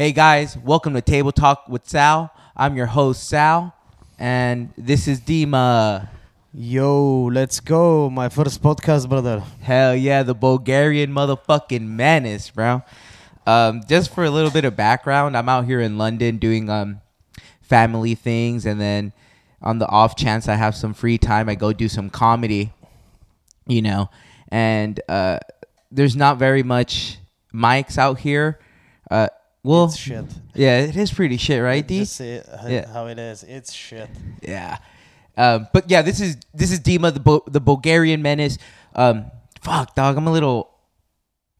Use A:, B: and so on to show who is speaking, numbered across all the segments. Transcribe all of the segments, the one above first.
A: Hey guys, welcome to Table Talk with Sal. I'm your host Sal, and this is Dima.
B: Yo, let's go. My first podcast, brother.
A: Hell yeah, the Bulgarian motherfucking menace, bro. Um, just for a little bit of background, I'm out here in London doing um family things, and then on the off chance I have some free time, I go do some comedy. You know, and uh, there's not very much mics out here. Uh, well,
B: It's shit.
A: yeah, it is pretty shit, right, D?
B: Just say
A: Yeah.
B: how it is. It's shit.
A: Yeah. Um, but yeah, this is this is Dima, the Bo- the Bulgarian menace. Um, fuck, dog, I'm a little,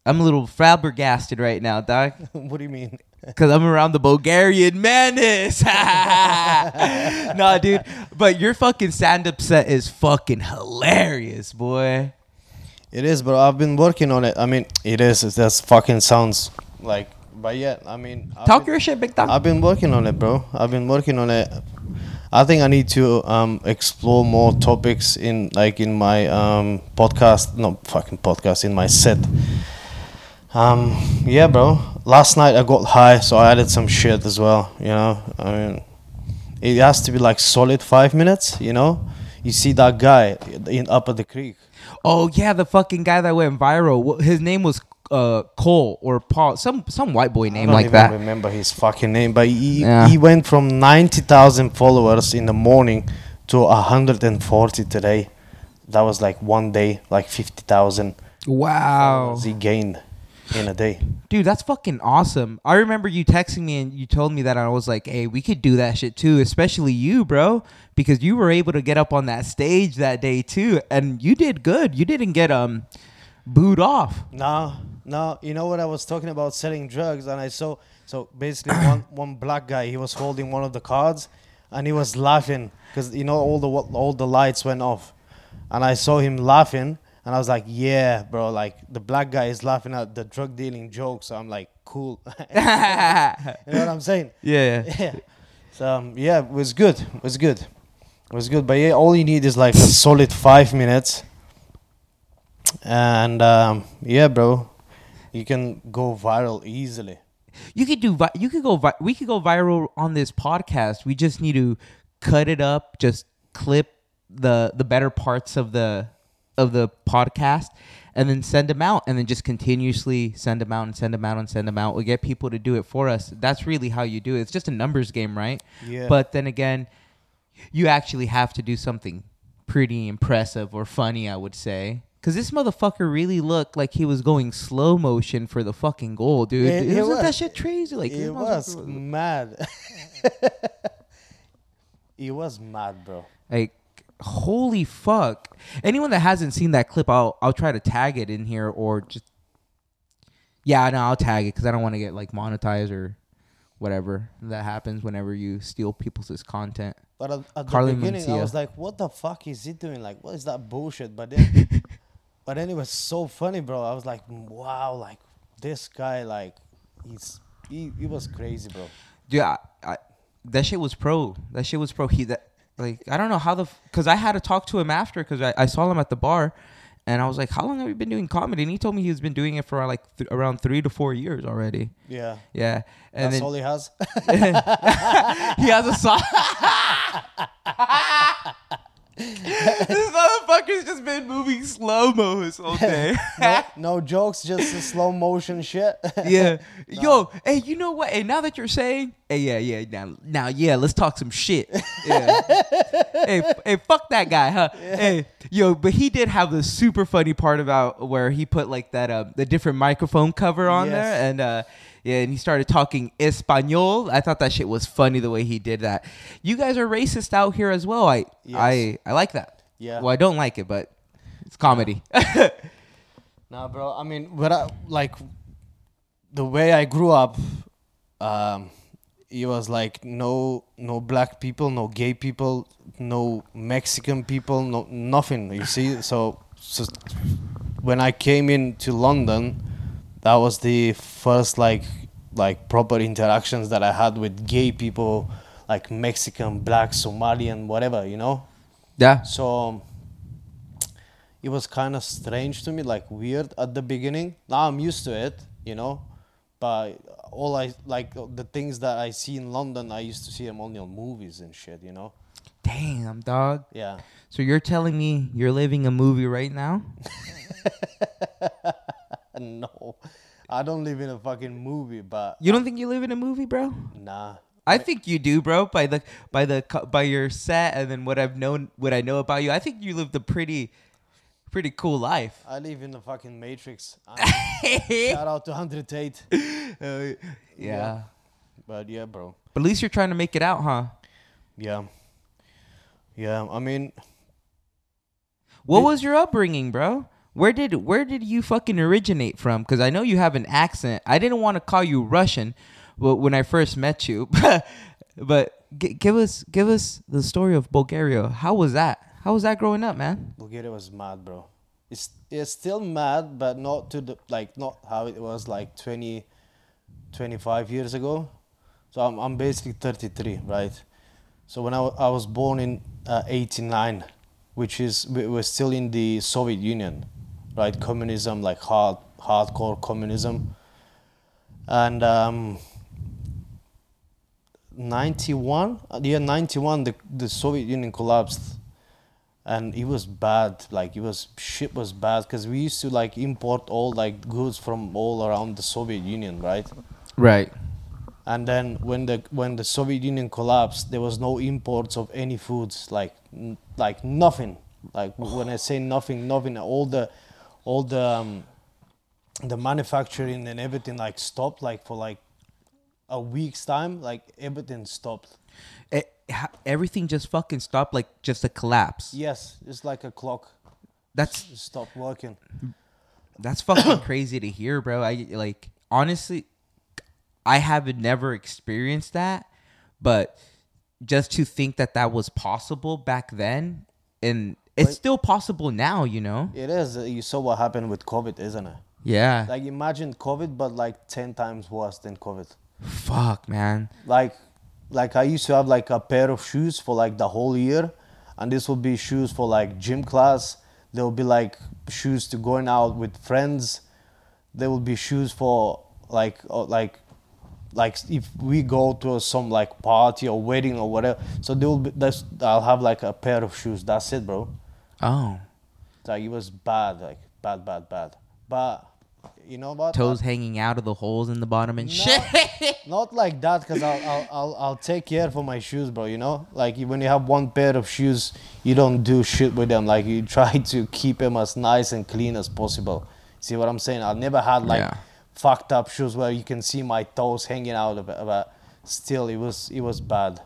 A: I'm a little flabbergasted right now, dog,
B: what do you mean?
A: because I'm around the Bulgarian menace. nah, dude, but your fucking stand up set is fucking hilarious, boy.
B: It is, bro. I've been working on it. I mean, it is. It just fucking sounds like, but yeah, I mean, I've
A: Talk
B: been,
A: your shit, big time.
B: I've been working on it, bro. I've been working on it. I think I need to um, explore more topics in like in my um, podcast. No, fucking podcast in my set. Um, yeah, bro. Last night I got high, so I added some shit as well. You know, I mean, it has to be like solid five minutes. You know, you see that guy in up at the creek.
A: Oh yeah, the fucking guy that went viral. His name was uh, Cole or Paul, some some white boy
B: I
A: name like that.
B: remember his fucking name, but he,
A: Yeah.
B: he went from 90,000 followers in the morning to 140 today. That was like one day, like 50,000
A: Wow.
B: he gained in a day.
A: Dude, that's fucking awesome. I remember you texting me and you told me that I was like, "Hey, we could do that shit too, especially you, bro, because you were able to get up on that stage that day too and you did good. You didn't get um booed off."
B: No, no, you know what I was talking about selling drugs, and I saw so basically one one black guy he was holding one of the cards, and he was laughing because you know all the all the lights went off, and I saw him laughing, and I was like, yeah, bro, like the black guy is laughing at the drug dealing joke, so I'm like, cool, you know what I'm saying?
A: yeah.
B: Yeah. So um, yeah, it was good. It was good. It was good. But yeah, all you need is like a solid five minutes. And um, yeah, bro, you can go viral easily.
A: You could do you could go we could go viral on this podcast. We just need to cut it up, just clip the the better parts of the of the podcast and then send them out and then just continuously send them out and send them out and send them out. We get people to do it for us. That's really how you do it. It's just a numbers game, right?
B: Yeah.
A: But then again, you actually have to do something pretty impressive or funny, I would say. Cause this motherfucker really looked like he was going slow motion for the fucking goal, dude.
B: It- it
A: Wasn't that shit crazy? Like
B: it was mad. it was mad, bro.
A: like holy fuck. Anyone that hasn't seen that clip, I'll I'll try to tag it in here or just yeah, no, I'll tag it because I don't want to get like monetized or whatever that happens whenever you steal people's content.
B: But at, at the beginning, I was like, "What the fuck is he doing? Like, what is that bullshit?" But then, but then it was so funny, bro. I was like, "Wow, like this guy, like he's he, he was crazy, bro."
A: Dude, I, I, that shit was pro. That shit was pro. He that like I don't know how the because I had to talk to him after because I, I saw him at the bar, and I was like, "How long have you been doing comedy?" And he told me he's been doing it for like th- around three to four years already.
B: Yeah,
A: Yeah, and
B: that's
A: then
B: all he has.
A: he has a song. this motherfucker's just been moving slow mo his whole day.
B: no, no jokes, just the slow motion shit.
A: yeah. Yo, hey, you know what? Hey, now that you're saying, hey, yeah, yeah, now, now, yeah, let's talk some shit. Yeah. hey, f- hey, fuck that guy, huh? Hey, yo, but he did have the super funny part about where he put like that, uh, the different microphone cover on
B: Yes.
A: there, and uh, yeah, and he started talking Espanol. I thought that shit was funny the way he did that. You guys are racist out here as well. I,
B: Yes.
A: I, I like that.
B: Yeah.
A: Well, I don't like it, but it's comedy.
B: Nah, bro. I mean, but I, like the way I grew up, um, it was like no no black people, no gay people, no Mexican people, no nothing. You see, so, so when I came into London, that was the first like like proper interactions that I had with gay people, like Mexican, black, Somalian, whatever, you know.
A: yeah.
B: So it was kind of strange to me, like weird at the beginning. Now I'm used to it, you know. but all I like the things that I see in London, I used to see them only on movies and shit. You know?
A: Damn, dog.
B: Yeah.
A: So you're telling me you're living a movie right now?
B: no, I don't live in a fucking movie, but
A: You don't think you live in a movie, bro?
B: nah.
A: I think you do, bro. By the by the by your set and then what I've known, what I know about you, I think you lived a pretty, pretty cool life.
B: I live in the fucking Matrix. Uh. Shout out to Andrew Tate.
A: yeah.
B: Yeah. But yeah, bro.
A: But at least you're trying to make it out, huh?
B: Yeah. Yeah. I mean,
A: What
B: Did-
A: was your upbringing, bro? Where did where did you fucking originate from? Because I know you have an accent. I didn't want to call you Russian, well, when I first met you, but g- give us give us the story of Bulgaria. How was that? How was that growing up, man?
B: Bulgaria was mad, bro. It's it's still mad, but not to the like not how it was like 20, 25 years ago. So I'm I'm basically 33, right? So when I, I was born in uh, 89, which is we were still in the Soviet Union, right? Communism, like hard hardcore communism, and um, 91 the year 91 the, the soviet union collapsed and it was bad like it was shit was bad because we used to like import all like goods from all around the soviet union right
A: Right.
B: and then when the when the soviet union collapsed there was no imports of any foods like n- like nothing like when i say nothing nothing all the all the um, the manufacturing and everything like stopped like for like a week's time like everything stopped
A: It, ha- everything just fucking stopped, like just a collapse.
B: yes it's like a clock
A: That's
B: it stopped working
A: That's fucking crazy to hear, bro. I like honestly, I haven't never experienced that, but just to think that that was possible back then, and it's still possible now, you know?
B: it is. You saw what happened with covid isn't it?
A: Yeah.
B: like imagine covid but like 10 times worse than covid.
A: Fuck, man.
B: like like I used to have like a pair of shoes for like the whole year and this would be shoes for like gym class. There will be like shoes to going out with friends. There will be shoes for like uh, like like if we go to some like party or wedding or whatever. So there will be that's I'll have like a pair of shoes. That's it bro
A: Oh,
B: like it was bad like bad bad bad but you know what
A: toes hanging out of the holes in the bottom and shit.
B: Not like that, cause I'll, I'll I'll I'll take care for my shoes, bro. You know, like when you have one pair of shoes, you don't do shit with them. Like you try to keep them as nice and clean as possible. See what I'm saying? I've never had like
A: Yeah.
B: fucked up shoes where you can see my toes hanging out of it, but still, it was it was bad.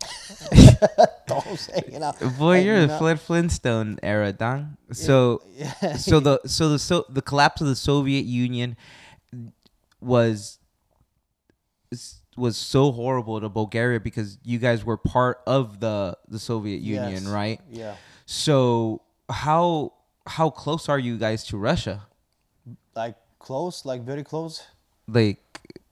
B: hanging out.
A: Boy, you're the Flintstone era, dong. So, so the so the so the collapse of the Soviet Union was was so horrible to Bulgaria because you guys were part of the the Soviet Union,
B: Yes.
A: right?
B: Yeah.
A: So how how close are you guys to Russia?
B: Like close, like very close.
A: Like,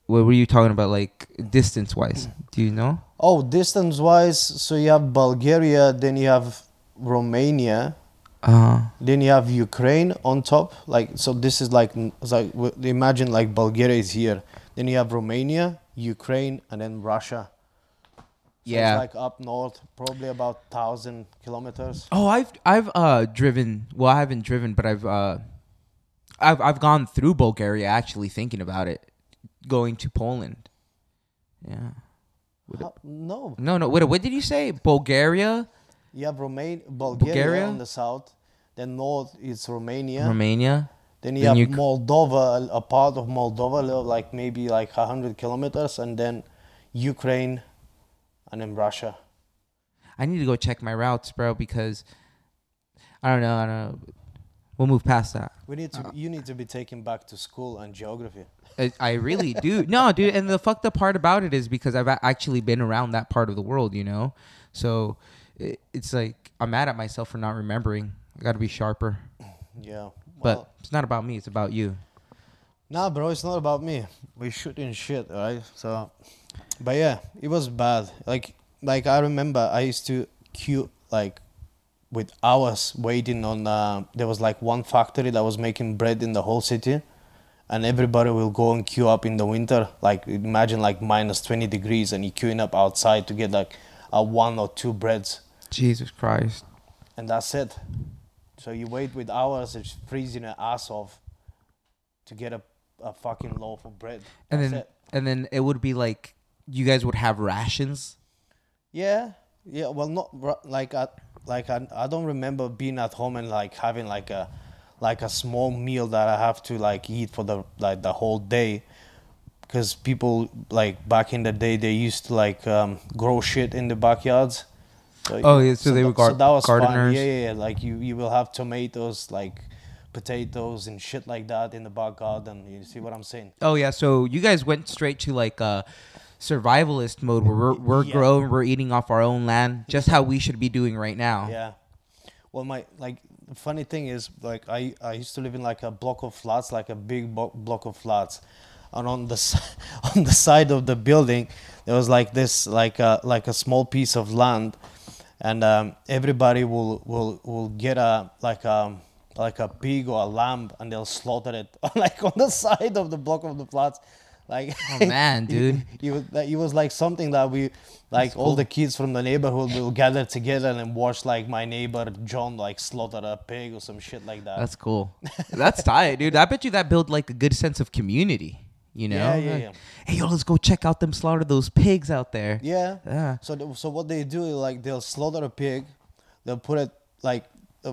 A: what were you talking about? Like distance wise? Do you know?
B: Oh, distance wise, so you have Bulgaria, then you have Romania,
A: Uh,
B: then you have Ukraine on top. Like so, this is like like imagine like Bulgaria is here. Then you have Romania, Ukraine, and then Russia. So
A: yeah.
B: it's like up north, probably about thousand kilometers.
A: Oh, I've I've uh driven. Well, I haven't driven, but I've uh I've I've gone through Bulgaria actually thinking about it, going to Poland. Yeah. Would it-
B: How- no,
A: No, no. What what did you say? Bulgaria,
B: you have Romania, Bulgaria,
A: Bulgaria?
B: on the south. Then north is Romania.
A: Romania.
B: Then you
A: Then
B: have
A: you-
B: Moldova, a- part of Moldova, like maybe like hundred kilometers, and then Ukraine, and then Russia.
A: I need to go check my routes, bro, because I don't know. I don't know. We'll move past that.
B: We need
A: Uh,
B: to. you need to be taken back to school and geography.
A: I, I really do. No, dude. And the fucked up part about it is because I've actually been around that part of the world, you know. So it, it's like I'm mad at myself for not remembering. I got to be sharper.
B: Yeah.
A: But
B: Well,
A: it's not about me. It's about you.
B: nah, bro, it's not about me. We shooting shit, right? So, but yeah, it was bad. Like, like I remember I used to queue like with hours waiting on. Uh, there was like one factory that was making bread in the whole city, and everybody will go and queue up in the winter. Like imagine like minus twenty degrees, and you queuing up outside to get like a one or two breads,
A: Jesus Christ.
B: and that's it. So you wait with hours, it's freezing your ass off to get a, a fucking loaf of bread.
A: And
B: That's
A: then
B: it.
A: and then it would be like you guys would have rations.
B: Yeah, yeah. Well, not like I, like I, I don't remember being at home and like having like a, like a small meal that I have to like eat for the like the whole day, because people like back in the day they used to like um, grow shit in the backyards. So,
A: Oh, yeah, so they were gar-
B: that was fun.
A: gardeners?
B: Yeah, yeah, yeah. Like you, you will have tomatoes, like potatoes and shit like that in the back garden. You see what I'm saying?
A: Oh yeah, so you guys went straight to like uh survivalist mode where we're, we're
B: Yeah.
A: growing, we're eating off our own land, just how we should be doing right now.
B: Yeah. Well, my like funny thing is like I I used to live in like a block of flats, like a big bo- block of flats, and on the on the side of the building there was like this like a like a small piece of land, and um, everybody will will will get a like a like a pig or a lamb and they'll slaughter it like on the side of the block of the flats. Like
A: Oh, man, dude.
B: it was like, it was like something that we like all the kids from the neighborhood will gather together and watch like my neighbor John like slaughter a pig or some shit like that.
A: That's cool. That's tight, dude. I bet you that built like a good sense of community. You know?
B: Yeah, yeah,
A: Like,
B: yeah.
A: Hey, yo, let's go check out them slaughter those pigs out there.
B: yeah.
A: Yeah.
B: So th- so what they do is like they'll slaughter a pig, they'll put it like uh,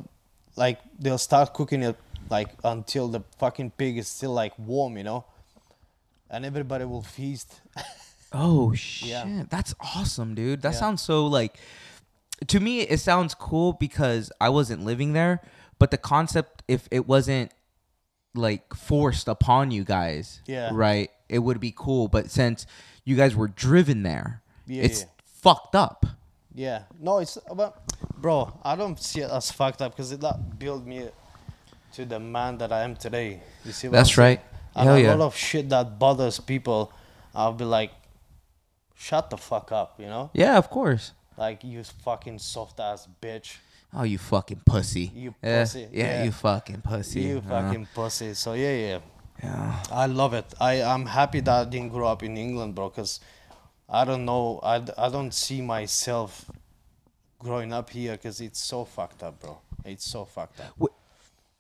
B: like they'll start cooking it like until the fucking pig is still like warm, you know. And everybody will feast.
A: Oh shit,
B: Yeah.
A: that's awesome, dude. That
B: Yeah.
A: sounds so like. To me, it sounds cool because I wasn't living there, but the concept, if it wasn't like forced upon you guys,
B: Yeah.
A: right, it would be cool. But since you guys were driven there,
B: Yeah,
A: it's
B: yeah.
A: fucked up.
B: Yeah. No, it's about, bro. I don't see it as fucked up because it that built me to the man that I am today. You see what
A: That's
B: I'm saying? And
A: Hell
B: a
A: yeah.
B: lot of shit that bothers people, I'll be like, shut the fuck up, you know?
A: Yeah, of course.
B: Like you fucking soft ass bitch.
A: Oh, you fucking pussy.
B: You
A: Yeah,
B: pussy,
A: Yeah,
B: yeah.
A: you fucking pussy.
B: You
A: Uh,
B: fucking pussy. So yeah, yeah.
A: yeah.
B: I love it. I I'm happy that I didn't grow up in England, bro. Cause I don't know. I, I don't see myself growing up here because it's so fucked up, bro. It's so fucked up.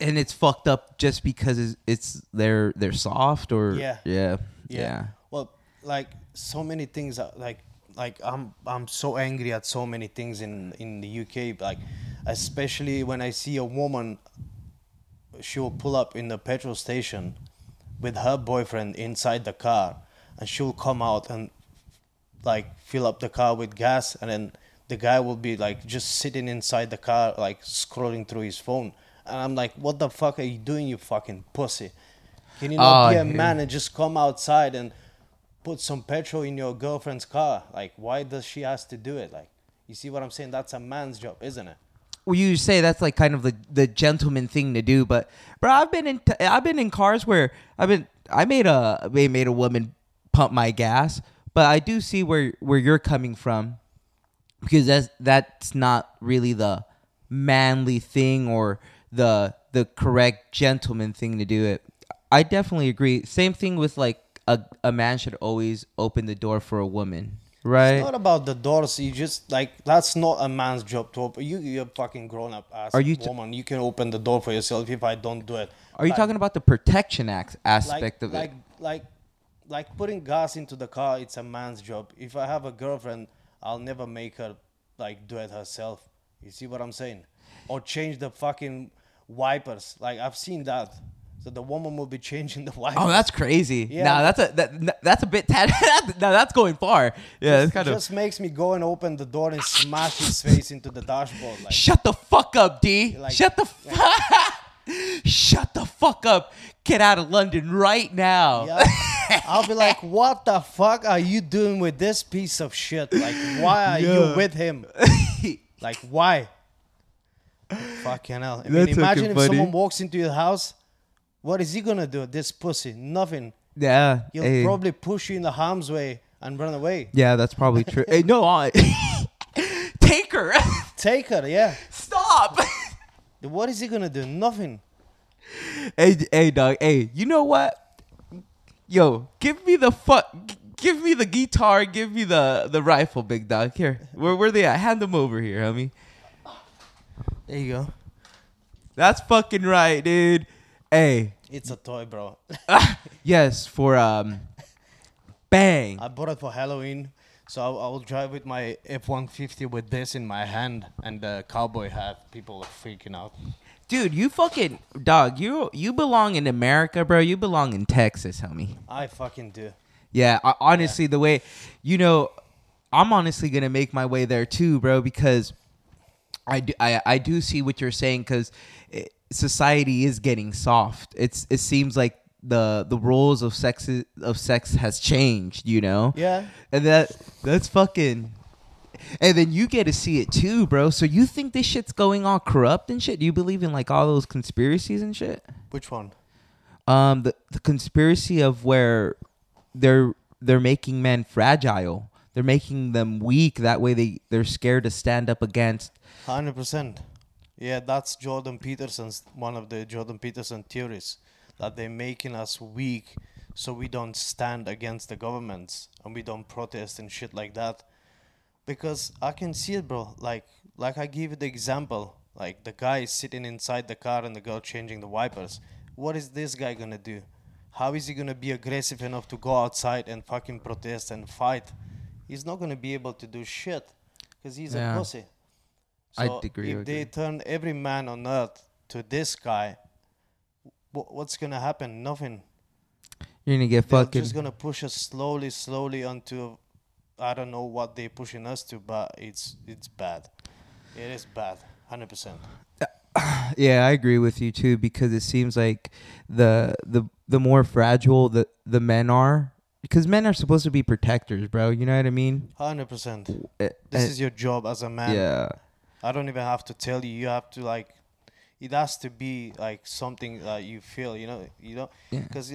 A: And it's fucked up just because it's, it's they're they're soft or
B: Yeah.
A: yeah
B: Yeah.
A: yeah.
B: Well, like so many things. Uh, like like I'm I'm so angry at so many things in in the UK. Like especially when I see a woman, she will pull up in the petrol station with her boyfriend inside the car, and she'll come out and like fill up the car with gas, and then the guy will be like just sitting inside the car like scrolling through his phone. And I'm like, what the fuck are you doing, you fucking pussy? Can you not
A: Oh,
B: be a
A: hear
B: man and just come outside and put some petrol in your girlfriend's car? Like, why does she has to do it? Like, you see what I'm saying? That's a man's job, isn't it?
A: well, you say that's like kind of the the gentleman thing to do, but bro, I've been in t- I've been in cars where I've been I made a I made a woman pump my gas, but I do see where where you're coming from because that's that's not really the manly thing or the the correct gentleman thing to do it. I definitely agree. Same thing with like a a man should always open the door for a woman, right?
B: It's not about the doors. You just like that's not a man's job to open. You you're fucking grown up ass
A: Are you t-
B: woman. you can open the door for yourself if I don't do it.
A: Are you
B: Like-
A: talking about the protection act aspect
B: like,
A: of
B: like,
A: it?
B: Like, like putting gas into the car, it's a man's job. If I have a girlfriend, I'll never make her like do it herself. You see what I'm saying? Or change the fucking wipers. Like I've seen that. So the woman will be changing the wipers.
A: Oh, that's crazy.
B: Yeah.
A: Nah, that's a that, that's a bit tad. now that's going far. Yeah, it's
B: It
A: kind of.
B: just makes me go and open the door and smash his face into the dashboard. Like,
A: Shut the fuck up, D.
B: Like-
A: Shut the. F- Shut the fuck up. Get out of London right now.
B: Yeah. I'll be like, what the fuck are you doing with this piece of shit? Like, why are
A: Yeah.
B: you with him? Like, why? Fucking hell. I mean,
A: That's
B: imagine if
A: funny.
B: someone walks into your house, what is he gonna do? This pussy, nothing.
A: yeah.
B: He'll
A: hey.
B: probably push you in the harm's way and run away.
A: Yeah, that's probably true. hey, no, I. Take her.
B: Take her, yeah.
A: Stop.
B: What is he gonna do? Nothing.
A: hey, hey, dog. Hey, you know what? Yo, give me the fuck. Give me the guitar. Give me the the rifle, big dog. Here, where where they at? Hand them over here, homie.
B: There you go.
A: That's fucking right, dude. Hey,
B: It's a toy, bro.
A: yes, for um, bang.
B: I bought it for Halloween, so I'll, I'll drive with my F-150 with this in my hand and the cowboy hat. People are freaking out.
A: Dude, you fucking dog. You you belong in America, bro. You belong in Texas, homie.
B: I fucking do.
A: Yeah, I, honestly, the way you know, I'm honestly gonna make my way there too, bro, because I do, I, I do see what you're saying because society is getting soft. It's it seems like the the roles of sex of sex has changed, you know.
B: Yeah.
A: and that that's fucking. And then you get to see it too, bro. So you think this shit's going all corrupt and shit? Do you believe in like all those conspiracies and shit?
B: Which one?
A: Um, the the conspiracy of where they're they're making men fragile. They're making them weak. That way they they're scared to stand up against.
B: Hundred percent. Yeah, that's Jordan Peterson's one of the Jordan Peterson theories that they're making us weak so we don't stand against the governments and we don't protest and shit like that. Because I can see it, bro. Like, like I give you the example. Like the guy sitting inside the car and the girl changing the wipers. What is this guy gonna do? How is he gonna be aggressive enough to go outside and fucking protest and fight? He's not gonna be able to do shit because he's
A: Yeah.
B: a pussy.
A: I agree,
B: If they
A: agree.
B: turn every man on earth to this guy, wh- what's gonna happen? Nothing.
A: You're gonna get
B: They're
A: fucking.
B: just gonna push us slowly, slowly onto. I don't know what they're pushing us to, but it's it's bad. It is bad, hundred percent.
A: Yeah, I agree with you too because it seems like the the the more fragile the the men are because men are supposed to be protectors, bro. You know what I mean?
B: Hundred percent.
A: Eh,
B: This
A: eh,
B: is your job as a man.
A: yeah.
B: I don't even have to tell you. You have to like. It has to be like something that you feel, you know, you know,
A: Yeah.
B: because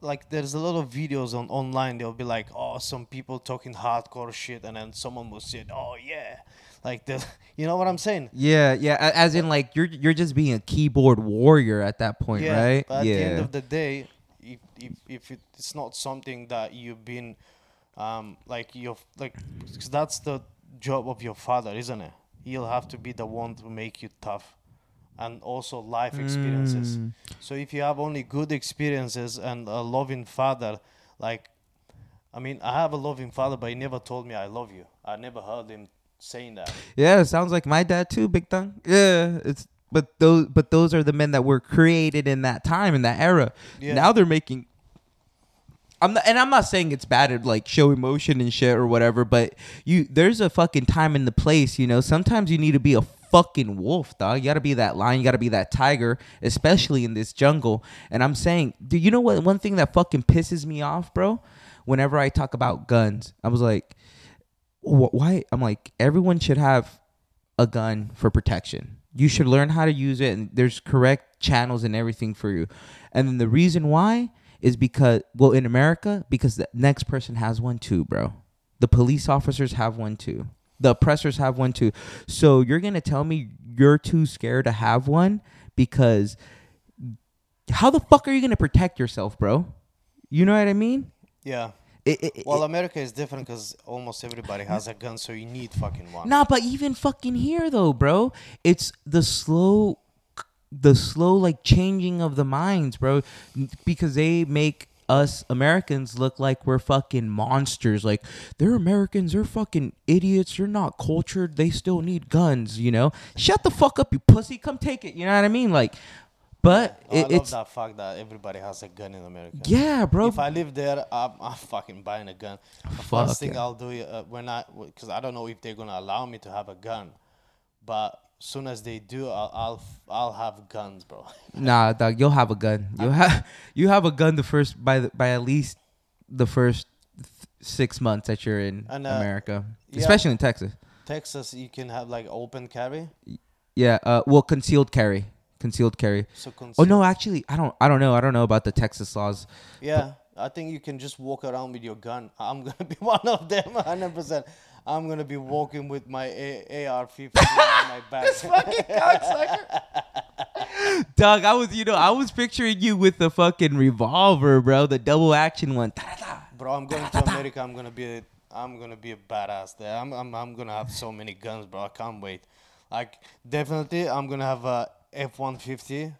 B: like there's a lot of videos on online. They'll be like, oh, some people talking hardcore shit, and then someone will say, oh yeah, like the, you know what I'm saying?
A: Yeah, yeah. As in, like you're you're just being a keyboard warrior at that point,
B: yeah.
A: right?
B: But at
A: yeah.
B: the end of the day, if if if it's not something that you've been, um, like you're like, 'cause that's the job of your father, isn't it? He'll have to be the one to make you tough, and also life experiences.
A: Mm.
B: So if you have only good experiences and a loving father, like, I mean, I have a loving father, but he never told me I love you. I never heard him saying that.
A: Yeah, it sounds like my dad too, Big Thung. Yeah, it's but those but those are the men that were created in that time in that era.
B: Yeah.
A: Now they're making. I'm not, and I'm not saying it's bad to like show emotion and shit or whatever, but you there's a fucking time and the place. You know, sometimes you need to be a fucking wolf, dog. You got to be that lion. You got to be that tiger, especially in this jungle. And I'm saying, do you know what? One thing that fucking pisses me off, bro. Whenever I talk about guns, I was like, wh- why i'm like everyone should have a gun for protection you should learn how to use it and there's correct channels and everything for you. And then the reason why is because well in america because the next person has one too bro. The police officers have one too. The oppressors have one too. So you're gonna tell me you're too scared to have one because how the fuck are you gonna protect yourself bro? You know what i mean?
B: Yeah.
A: It, it,
B: Well,
A: it-
B: America is different because almost everybody has a gun, so you need fucking one.
A: Nah, but even fucking here though, bro, it's the slow, the slow like changing of the minds, bro, because they make us Americans look like we're fucking monsters. Like they're Americans, they're fucking idiots. They're not cultured. They still need guns, you know. Shut the fuck up, you pussy. Come take it. You know what I mean? Like, but
B: Oh, I
A: it,
B: love
A: it's
B: that fact that everybody has a gun in America.
A: yeah, bro.
B: If I live there, I'm, I'm fucking buying a gun. The
A: Fuck
B: first thing
A: yeah.
B: I'll do uh, when I, because I don't know if they're gonna allow me to have a gun, but soon as they do, I'll I'll, I'll have guns, bro.
A: Nah, dog, you'll have a gun. You have you have a gun the first by the, by at least the first th- six months that you're in
B: And, uh,
A: America,
B: yeah.
A: especially in Texas.
B: Texas, you can have like open carry.
A: Yeah, uh, well, concealed carry, concealed carry.
B: So
A: Oh no, actually, I don't, I don't know, I don't know about the Texas laws.
B: Yeah, I think you can just walk around with your gun. I'm gonna be one of them, hundred percent. I'm gonna be walking with my A- AR-15 on my back. this fucking cocksucker.
A: Doug, I was, you know, I was picturing you with the fucking revolver, bro, the double action one.
B: Bro, I'm going to America. I'm gonna be a, I'm gonna be a badass there. I'm, I'm I'm gonna have so many guns, bro. I can't wait. Like definitely, I'm gonna have a F-150,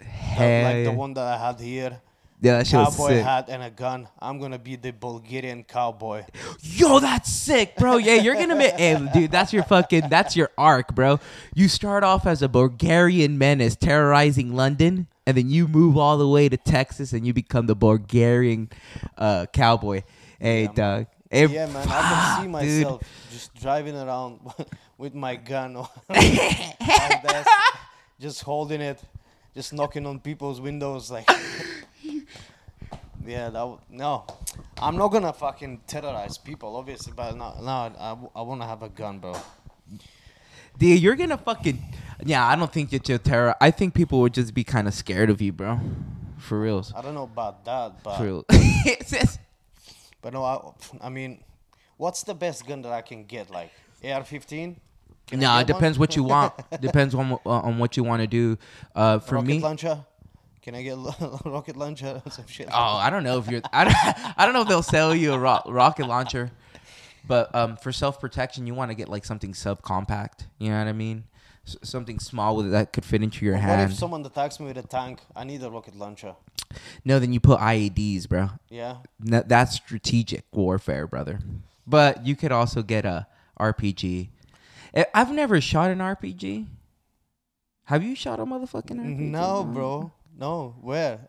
A: Hell
B: like the one that I had here.
A: Yeah, that shit was
B: Cowboy hat and a gun. I'm gonna be the Bulgarian cowboy.
A: Yo, that's sick, bro. Yeah, you're gonna be, hey, dude. That's your fucking, that's your arc, bro. You start off as a Bulgarian menace terrorizing London, and then you move all the way to Texas, and you become the Bulgarian uh, cowboy. Hey,
B: Yeah.
A: Doug. Hey,
B: yeah, man. I can see
A: dude.
B: myself just driving around with my gun like just holding it, just knocking on people's windows like. Yeah, that w- no, I'm not gonna fucking terrorize people, obviously, but no, no, I, w- I wanna have a gun, bro.
A: Dude, you're gonna fucking. Yeah, I don't think that you're terror. I think people would just be kind of scared of you, bro. For reals.
B: I don't know about that, but
A: For real.
B: But no, I, I mean, what's the best gun that I can get? Like AR-15? Can
A: no, it
B: get one?
A: depends what you want. depends on what- on what you want to do. Uh, for
B: rocket
A: me,
B: launcher. Can I get a rocket launcher or some shit?
A: Oh, I don't know if you're. I don't, I don't know if they'll sell you a ro- rocket launcher, but um, for self protection, you want to get like something subcompact. You know what I mean? S- something small with that could fit into your
B: What
A: hand.
B: What if someone attacks me with a tank? I need a rocket launcher.
A: no, then you put IEDs, bro.
B: Yeah.
A: N- that's strategic warfare, brother. But you could also get a RPG. I- I've never shot an RPG. Have you shot a motherfucking RPG?
B: No, bro. No, where?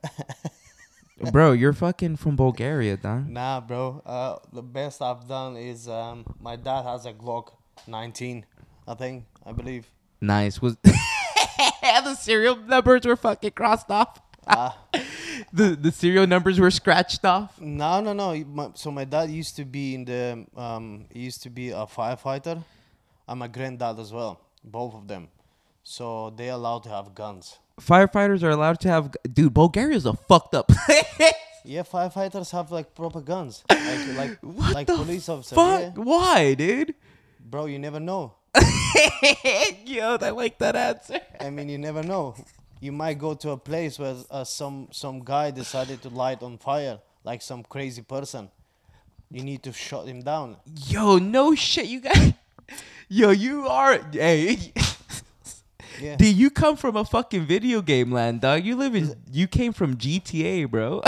A: bro, you're fucking from Bulgaria, dog.
B: nah, bro. Uh, the best I've done is um, my dad has a Glock 19, I think, I believe.
A: Nice. Was the serial numbers were fucking crossed off?
B: Ah.
A: the the serial numbers were scratched off.
B: No, no, no. My, so my dad used to be in the um, he used to be a firefighter. And my granddad as well, both of them. So they allowed to have guns.
A: Firefighters are allowed to have. Dude, Bulgaria's a fucked up place.
B: Yeah, firefighters have like proper guns, like like
A: What
B: like
A: the
B: police officers.
A: Fuck.
B: Yeah.
A: Why, dude?
B: Bro, you never know.
A: Yo, I like that answer.
B: I mean, you never know. You might go to a place where uh, some some guy decided to light on fire, like some crazy person. You need to shut him down.
A: Yo, no shit, you guys. Yo, you are. Hey.
B: Yeah.
A: Dude, you come from a fucking video game land, dog. You live in. You came from GTA, bro.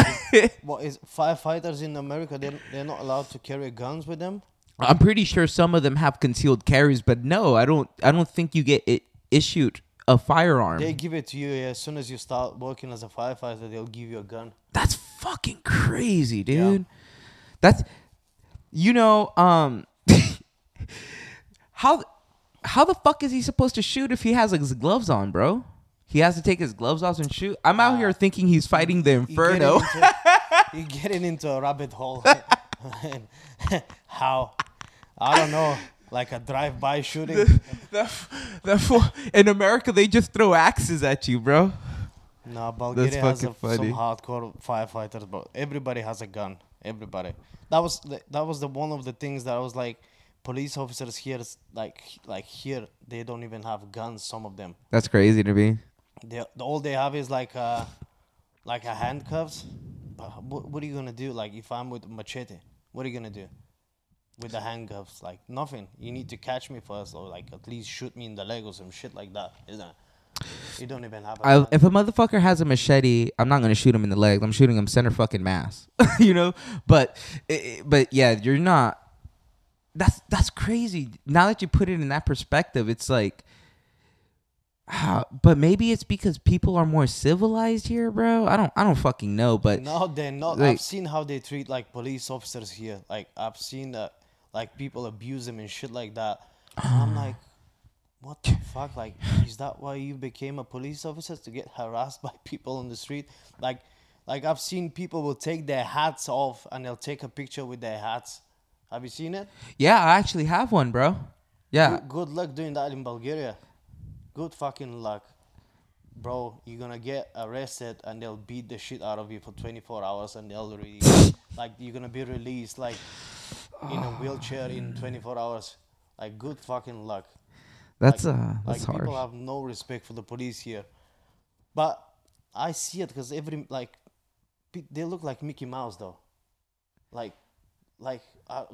B: What is firefighters in America? They they're not allowed to carry guns with them.
A: I'm pretty sure some of them have concealed carries, but no, I don't. I don't think you get it issued a firearm.
B: They give it to you yeah, as soon as you start working as a firefighter. They'll give you a gun.
A: That's fucking crazy, dude. That's you know, um how how the fuck is he supposed to shoot if he has his gloves on, bro? He has to take his gloves off and shoot. I'm out here uh, thinking he's fighting the inferno.
B: Getting into, you getting into a rabbit hole. How? I don't know. Like a drive-by shooting.
A: the, the fool- in America, they just throw axes at you, bro.
B: No, Bulgaria has a, some hardcore firefighters, but everybody has a gun. Everybody. That was the, that was the one of the things that I was like, police officers here like like here, they don't even have guns. Some of them,
A: That's crazy to me.
B: they the, all they have is like uh like a handcuffs. But what, what are you gonna do? Like if I'm with machete, what are you gonna do? With the handcuffs, like nothing. You need to catch me first, or like at least shoot me in the leg or some shit like that, isn't it? You don't even have a
A: I, if a motherfucker has a machete, I'm not gonna shoot him in the legs. I'm shooting him center fucking mass. you know, but i- i- but yeah, you're not. That's that's crazy. Now that you put it in that perspective, it's like. How, but maybe it's because people are more civilized here, bro. I don't I don't fucking know, but
B: No, they're not.
A: like-
B: I've seen how they treat like police officers here. Like I've seen that, like people abuse them and shit like that. I'm like, what the fuck? Like, is that why you became a police officer to get harassed by people on the street? Like, like I've seen people will take their hats off and they'll take a picture with their hats. Have you seen it?
A: yeah, I actually have one, bro. Yeah,
B: Good, good luck doing that in Bulgaria. Good fucking luck. Bro, you're gonna get arrested and they'll beat the shit out of you for 24 hours and they'll release. like, you're gonna be released, like, in a wheelchair in 24 hours. Like, good fucking luck.
A: that's
B: like,
A: uh that's
B: like
A: hard.
B: people have no respect for the police here. But I see it because every like they look like Mickey Mouse though. Like, like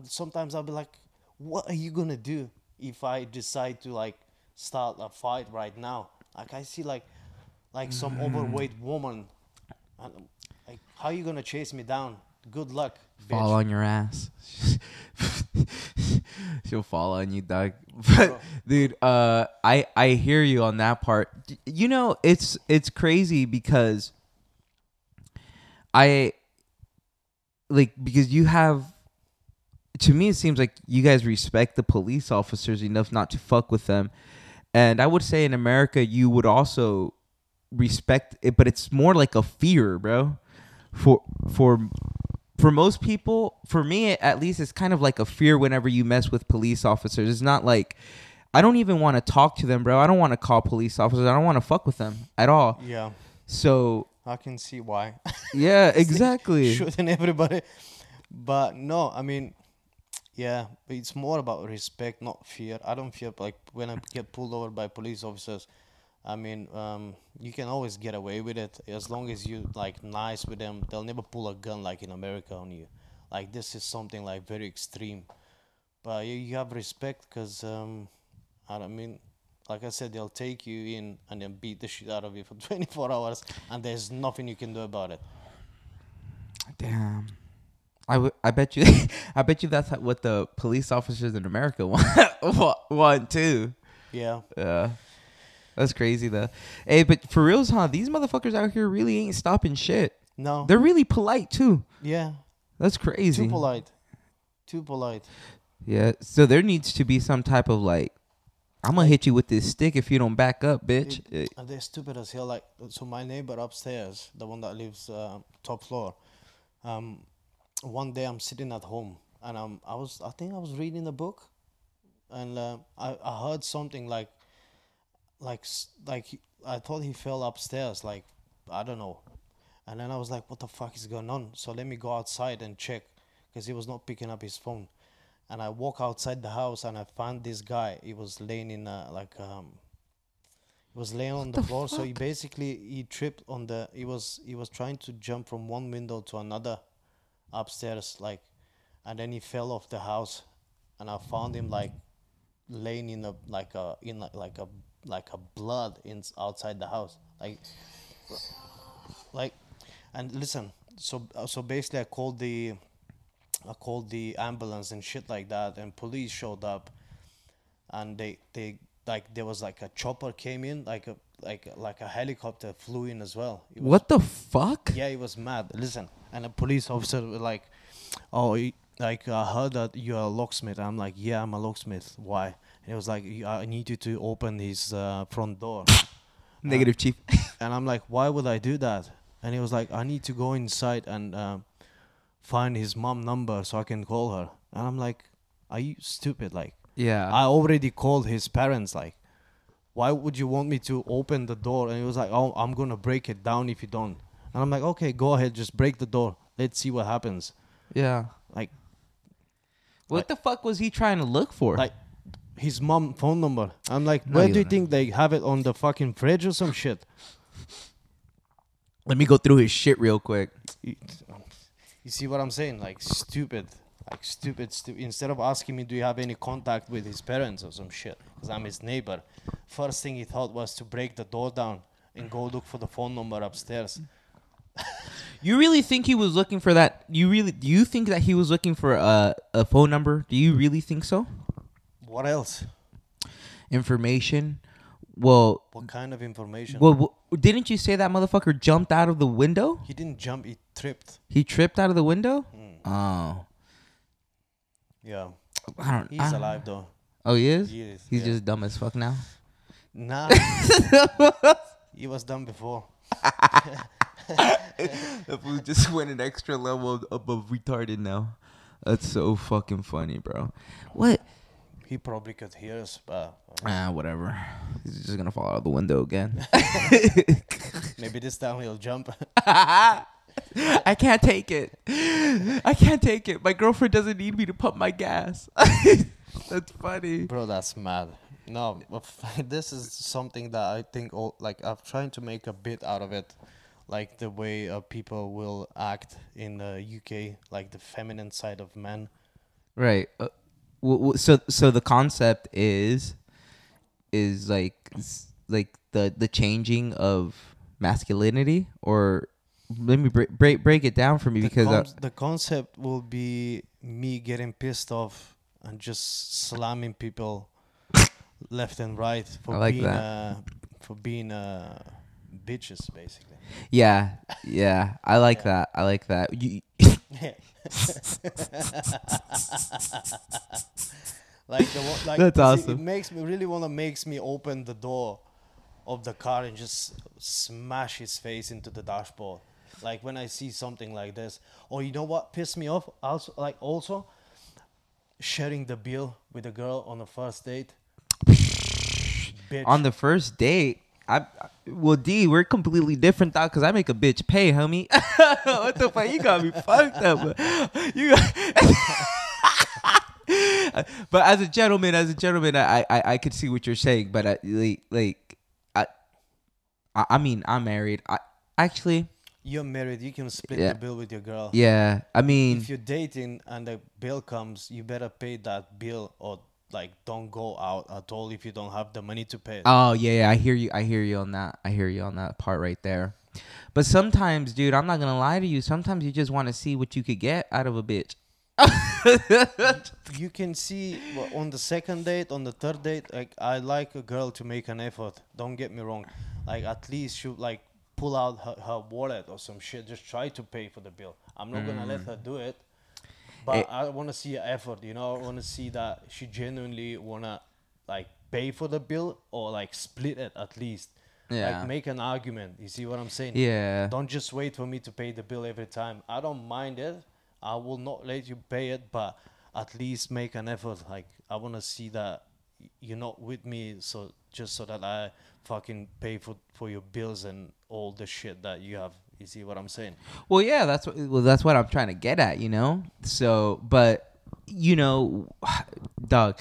B: sometimes I'll be like, what are you gonna do if I decide to like start a fight right now? Like I see like like some
A: Mm.
B: overweight woman, and like how are you gonna chase me down? Good luck, bitch.
A: fall on your ass. She'll fall on you, dog. But dude, uh, I I hear you on that part. You know, it's it's crazy because I like because you have. To me, it seems like you guys respect the police officers enough not to fuck with them, and I would say in America you would also respect it, but it's more like a fear, bro. For for for most people, for me at least, it's kind of like a fear whenever you mess with police officers. It's not like I don't even want to talk to them, bro. I don't want to call police officers. I don't want to fuck with them at all.
B: Yeah,
A: So
B: I can see why.
A: yeah, exactly.
B: shooting everybody. But no, I mean, yeah, but it's more about respect, not fear. I don't fear like when I get pulled over by police officers. I mean, um, you can always get away with it as long as you like nice with them. They'll never pull a gun like in America on you. Like this is something like very extreme. But you, you have respect because um, I mean. Like I said, they'll take you in and then beat the shit out of you for 24 hours, and there's nothing you can do about it.
A: Damn. I, w- I bet you I bet you that's what the police officers in America want want too.
B: Yeah.
A: Yeah. That's crazy though. Hey, but for reals, huh? These motherfuckers out here really ain't stopping shit.
B: No.
A: They're really polite too.
B: yeah.
A: That's crazy.
B: Too polite. Too polite.
A: Yeah. So there needs to be some type of like, I'm gonna hit you with this stick if you don't back up, bitch.
B: And they're stupid as hell. Like, so my neighbor upstairs, the one that lives uh, top floor, um, one day I'm sitting at home and um, I was, I think I was reading a book, and uh, I, I heard something like, like, like I thought he fell upstairs. Like, I don't know. And then I was like, what the fuck is going on? So let me go outside and check because he was not picking up his phone. And I walk outside the house and I found this guy. He was laying in a, like um, he was laying on the,
A: the
B: floor. So he basically he tripped on the. He was he was trying to jump from one window to another upstairs, like, and then he fell off the house. And I found him like laying in a like a in like, like a like a blood in outside the house, like like and listen so uh, so basically i called the i called the ambulance and shit like that and police showed up and they they like there was like a chopper came in like a like like a helicopter flew in as well was-
A: what the fuck?
B: yeah, he was mad. Listen, and a police officer was like, "Oh, like I heard that you're a locksmith." I'm like, "Yeah, I'm a locksmith. Why?" And he was like, "I need you to open his uh, front door."
A: Negative chief.
B: And I'm like, "Why would I do that?" And he was like, "I need to go inside and um, find his mom number so I can call her." And I'm like, "Are you stupid? Like,
A: yeah.
B: I already called his parents. Like, why would you want me to open the door? And he was like, oh, I'm gonna break it down if you don't. And I'm like, okay, go ahead, just break the door. Let's see what happens.
A: yeah.
B: Like,
A: What
B: Like-
A: the fuck was he trying to look for?
B: like his mom phone number. I'm like,
A: No,
B: where do you
A: don't.
B: think they have it on the fucking fridge or some shit?
A: Let me go through his shit real quick.
B: You see what I'm saying? Like, stupid. Like, stupid, stupid. Instead of asking me, do you have any contact with his parents or some shit? Because I'm his neighbor. First thing he thought was to break the door down and go look for the phone number upstairs.
A: You really think he was looking for that? You really do you think that he was looking for a a phone number? Do you really think so?
B: What else?
A: Information. Well,
B: What kind of information?
A: well, w- didn't you say that motherfucker jumped out of the window?
B: he didn't jump, he tripped.
A: He tripped out of the window.
B: Mm.
A: Oh,
B: Yeah.
A: I don't.
B: He's
A: I-
B: alive though.
A: Oh, he is.
B: He is.
A: He's
B: yeah.
A: just dumb as fuck now.
B: Nah. he was dumb before.
A: If we just went an extra level above retarded now. That's so fucking funny, bro. What?
B: He probably could hear us, but uh,
A: Ah, whatever. He's just gonna fall out of the window again.
B: maybe this time he'll jump.
A: I can't take it. I can't take it. My girlfriend doesn't need me to pump my gas. That's funny.
B: Bro, that's mad. No, this is something that I think, all, like, I'm trying to make a bit out of it, like the way uh, people will act in the UK, like the feminine side of men.
A: Right. Uh, w- w- so so the concept is is like like the the changing of masculinity or let me break break, break it down for me
B: The,
A: because uh,
B: con- the concept will be me getting pissed off and just slamming people left and right for
A: like
B: being. Uh, for being uh, bitches, basically.
A: yeah yeah I like
B: Yeah.
A: that I like that you,
B: like the one, like
A: That's awesome.
B: It makes me really want to makes me open the door of the car and just smash his face into the dashboard. Like when I see something like this, or you know what pissed me off? Also, like also sharing the bill with a girl on the first date. Bitch.
A: on the first date I, well D we're completely different though, because I make a bitch pay homie what the fuck you got me fucked up you but as a gentleman as a gentleman I I, I could see what you're saying but I, like like I I mean I'm married I actually
B: You're married. You can split
A: Yeah.
B: the bill with your girl.
A: yeah I mean
B: If you're dating and the bill comes, you better pay that bill or like don't go out at all if you don't have the money to pay.
A: Oh yeah, yeah, I hear you. I hear you on that. I hear you on that part right there. But sometimes, dude, I'm not gonna lie to you. Sometimes you just want to see what you could get out of a bitch.
B: you can see on the second date, on the third date, like I like a girl to make an effort. Don't get me wrong. Like at least she like pull out her, her wallet or some shit. Just try to pay for the bill. I'm not gonna let her do it. But
A: Eh.
B: I want to see her effort. You know, I want to see that she genuinely wanna like pay for the bill or like split it at least.
A: Yeah.
B: Like make an argument. You see what I'm saying?
A: yeah.
B: Don't just wait for me to pay the bill every time. I don't mind it. I will not let you pay it, but at least make an effort. Like I want to see that you're not with me, so just so that I fucking pay for for your bills and all the shit that you have. You see what I'm saying?
A: Well, yeah, that's what. Well, that's what I'm trying to get at. You know. So, but you know, dog,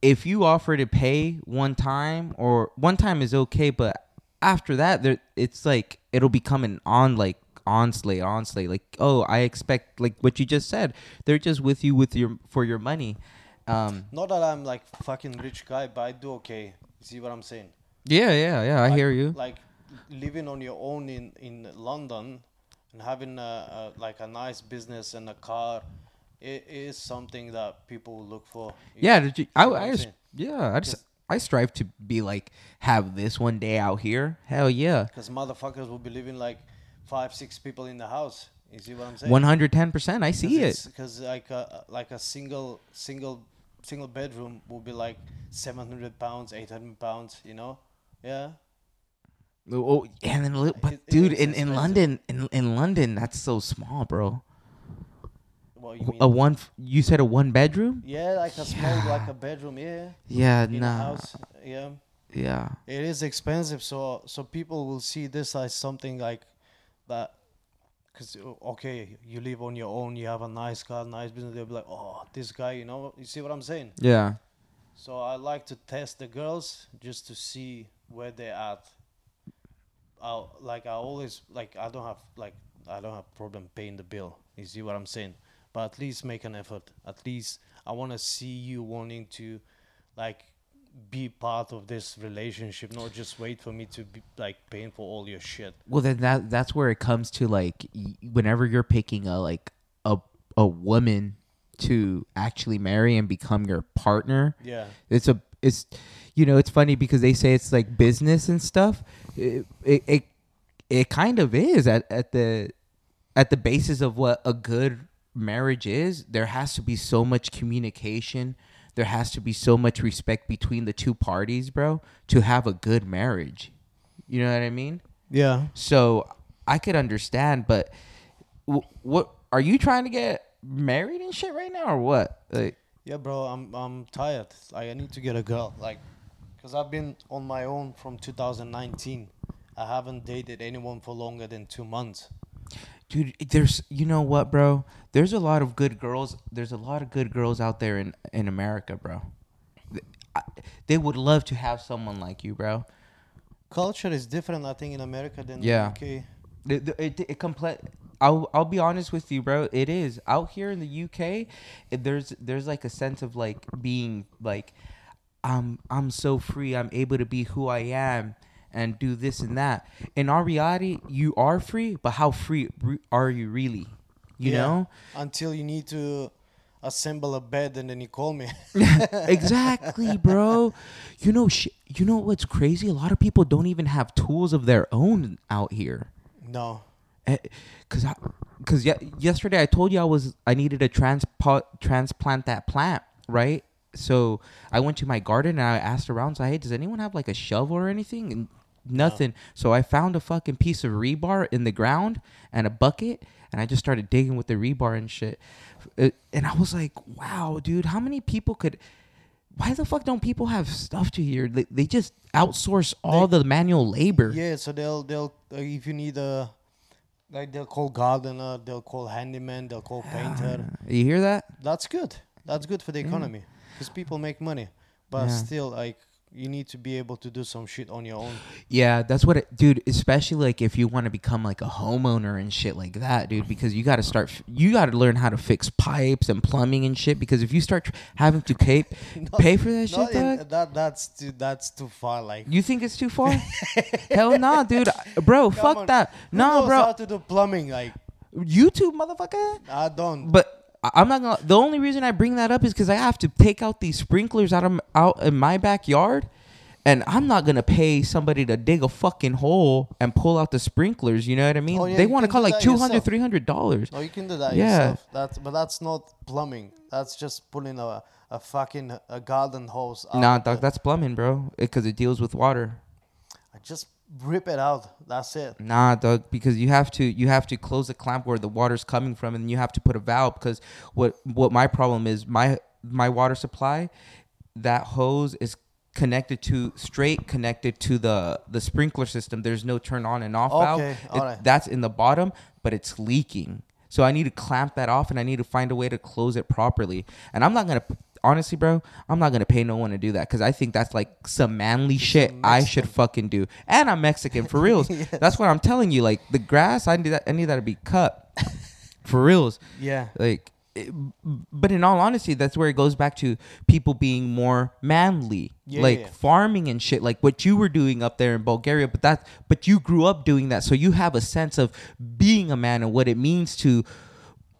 A: if you offer to pay one time or one time is okay, but after that, there it's like it'll become an on like onslay, onslay. Like, oh, I expect like what you just said. They're just with you with your for your money. Um.
B: Not that I'm like fucking rich guy, but I do okay. You see what I'm saying?
A: Yeah, yeah, yeah. I
B: Like-
A: hear you.
B: Like living on your own in in London and having a, a like a nice business and a car, it is something that people look for.
A: Yeah, you, I, I just, yeah, I just,
B: Just-
A: I strive to be like have this one day out here. Hell yeah,
B: Because motherfuckers will be living like five, six people in the house. You see what I'm saying?
A: one hundred ten percent. I see it.
B: Because like a, like a single single single bedroom will be like seven hundred pounds, eight hundred pounds. You know? Yeah.
A: Oh, and then, but
B: It-
A: dude, in, in. London, in in London, that's so small, bro.
B: You?
A: A one, you said a one bedroom?
B: yeah, like a small like a bedroom. Yeah.
A: Yeah,
B: In
A: nah,
B: house. Yeah.
A: yeah,
B: It is expensive, so so people will see this as something like that. Cause okay, you live on your own, you have a nice car, nice business. They'll be like, oh, this guy, you know, you see what I'm saying?
A: yeah.
B: So I like to test the girls just to see where they're at. I like I always like I don't have like I don't have problem paying the bill. You see what I'm saying? But at least make an effort. At least I want to see you wanting to like be part of this relationship, not just wait for me to be like paying for all your shit.
A: Well, then that that's where it comes to like y- whenever you're picking a like a a woman to actually marry and become your partner.
B: Yeah.
A: it's a it's you know it's funny because they say it's like business and stuff. It it it, it kind of is at, at the at the basis of what a good marriage is. There has to be so much communication. There has to be so much respect between the two parties bro to have a good marriage. You know what i mean?
B: Yeah.
A: so i could understand but w- what are you trying to get married and shit right now or what? Like
B: Yeah, bro, I'm I'm tired. Like I need to get a girl. Like, cause I've been on my own from 2019. I haven't dated anyone for longer than two months.
A: dude there's you know what bro there's a lot of good girls there's a lot of good girls out there in in america bro I, they would love to have someone like you, bro.
B: Culture is different, I think, in America than
A: Yeah.
B: the UK.
A: It it, it, it complete. I'll I'll be honest with you, bro. It is out here in the UK. It, there's there's like a sense of like being like, I'm I'm so free. I'm able to be who I am and do this and that. In our reality, you are free, but how free are you really? You
B: Yeah.
A: know.
B: Until you need to assemble a bed and then you call me.
A: exactly, bro. You know, sh- you know what's crazy? A lot of people don't even have tools of their own out here.
B: no.
A: Eh, Cause I, cause ye- yesterday I told you I was I needed to transpo- transplant that plant, right? So I went to my garden and I asked around, so hey, does anyone have like a shovel or anything? And nothing. So I found a fucking piece of rebar in the ground and a bucket, and I just started digging with the rebar and shit. It- and I was like, wow, dude, how many people could? Why the fuck don't people have stuff to here? They, they just outsource all the manual labor.
B: Yeah, so they'll they'll uh, if you need a like they'll call gardener, they'll call handyman, they'll call painter.
A: You hear that?
B: That's good. That's good for the economy because people make money, but
A: Yeah.
B: still like you need to be able to do some shit on your own.
A: Yeah, that's what it, dude. Especially like if you want to become like a homeowner and shit like that, dude. Because you got to start, you got to learn how to fix pipes and plumbing and shit. Because if you start tr- having to pay, pay for that shit,
B: in-
A: dog,
B: that that's too that's too far. Like
A: you think it's too far? Hell nah, dude, bro.
B: Come
A: fuck
B: on.
A: that.
B: Who
A: Nah, bro.
B: How to do plumbing? Like
A: YouTube, motherfucker.
B: I don't.
A: But I'm not gonna. The only reason I bring that up is because I have to take out these sprinklers out of out in my backyard, and I'm not gonna pay somebody to dig a fucking hole and pull out the sprinklers. You know what I mean?
B: Oh, yeah,
A: they want to call like
B: that
A: 200 300 dollars.
B: No, you can do that
A: Yeah.
B: yourself. That's but that's not plumbing. That's just pulling a a fucking a garden hose. Out
A: Nah, dog, that's plumbing, bro. Because it deals with water.
B: I just rip it out. That's it.
A: Nah, dog, because you have to you have to close the clamp where the water's coming from, and you have to put a valve. Because what what my problem is my my water supply, that hose is connected to straight connected to the the sprinkler system. There's no turn on and off valve.
B: Okay,
A: It-
B: alright.
A: That's in the bottom, but it's leaking. So I need to clamp that off, and I need to find a way to close it properly. And I'm not gonna. Honestly, bro, I'm not gonna pay no one to do that because I think that's like some manly shit I should fucking do. And I'm Mexican for reals. That's what I'm telling you. Like the grass, I need that. I need that to be cut for reals.
B: Yeah.
A: Like, it- but in all honesty, that's where it goes back to people being more manly,
B: Yeah,
A: like
B: yeah, yeah.
A: farming and shit, like what you were doing up there in Bulgaria. But that, but you grew up doing that, so you have a sense of being a man and what it means to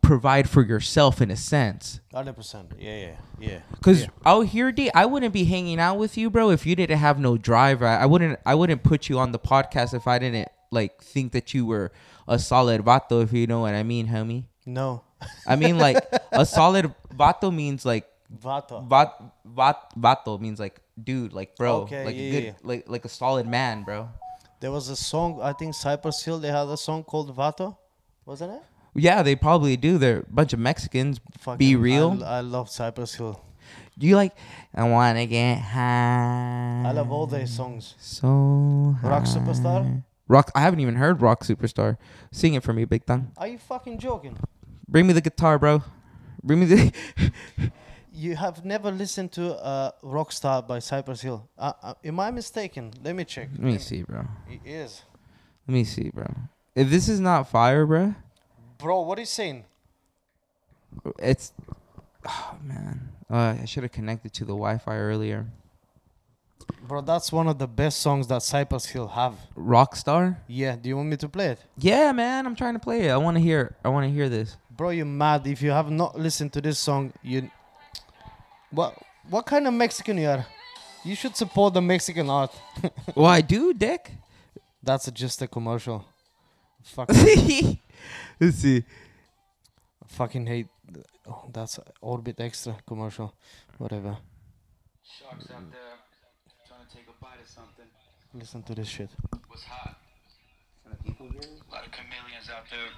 A: provide for yourself in a sense.
B: Hundred percent. Yeah, yeah, yeah.
A: Cause
B: yeah.
A: out here, D, I wouldn't be hanging out with you, bro, if you didn't have no drive. I, I wouldn't. I wouldn't put you on the podcast if I didn't like think that you were a solid vato. If you know what I mean, homie.
B: no.
A: I mean, like a solid vato means like
B: Vato.
A: vat, vat, vato means like dude, like bro,
B: Okay,
A: like
B: yeah,
A: a good,
B: yeah.
A: like like a solid man, bro.
B: There was a song. I think Cypress Hill. They had a song called Vato. Wasn't it?
A: Yeah, they probably do. They're a bunch of Mexicans. be real.
B: I, I love Cypress Hill.
A: Do you like? I wanna get high.
B: I love all their songs.
A: So
B: Rock. Superstar?
A: Rock. I haven't even heard Rock Superstar. Sing it for me, Big Thang.
B: Are you fucking joking?
A: Bring me the guitar, bro. Bring me the.
B: You have never listened to uh, Rockstar by Cypress Hill. Uh, uh, am I mistaken? Let me check.
A: Let me see, bro.
B: It is.
A: Let me see, bro. If this is not fire, bro,
B: Bro, what are you saying?
A: it's. Oh man, uh, I should have connected to the Wi-Fi earlier.
B: Bro, that's one of the best songs that Cypress Hill have.
A: Rockstar.
B: Yeah, do you want me to play it?
A: Yeah, man, I'm trying to play it. I want to hear. I want to hear this.
B: Bro, you're mad. If you have not listened to this song, you. What what kind of Mexican you are? You should support the Mexican art.
A: well, I do, Dick.
B: That's just a commercial. Fuck,
A: Let's see.
B: fucking hate. Oh, that's Orbit Extra commercial. Whatever.
C: Sharks out there trying to take a bite of something.
B: Listen to this shit.
C: What's hot? A lot of chameleons out there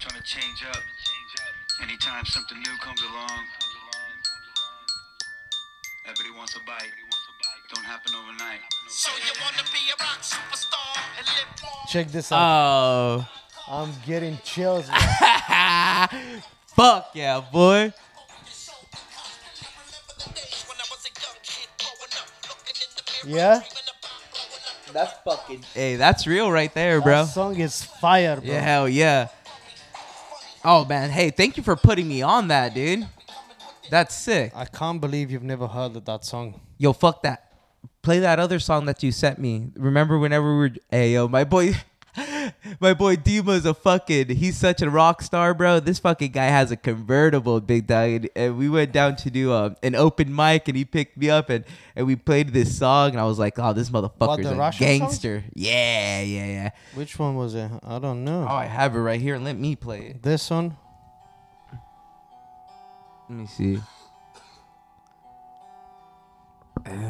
C: trying to change up. Anytime something new comes along, everybody wants a bite. Don't happen overnight.
D: So you wanna be a rock superstar and live long?
B: Check this out.
A: Oh,
B: I'm getting chills. man.
A: fuck yeah, boy.
D: Remember the days when I was a young kid,
B: Yeah,
A: That's fucking. Hey, that's real right there, bro.
B: that song is fire, bro.
A: Yeah, hell yeah. Oh man, hey, thank you for putting me on that, dude. That's sick.
B: I can't believe you've never heard of that song.
A: Yo, fuck that. Play that other song that you sent me. Remember whenever we were Hey yo, my boy my boy Dima's a fucking he's such a rock star, bro. This fucking guy has a convertible, big dog. And, and we went down to do um, an open mic and he picked me up and, and we played this song and I was like, Oh, this motherfucker's
B: the
A: a
B: Russian song?
A: gangster. Yeah, yeah, yeah.
B: Which one was it? I don't know.
A: Oh, I have it right here. Let me play it.
B: This one.
A: Let me see.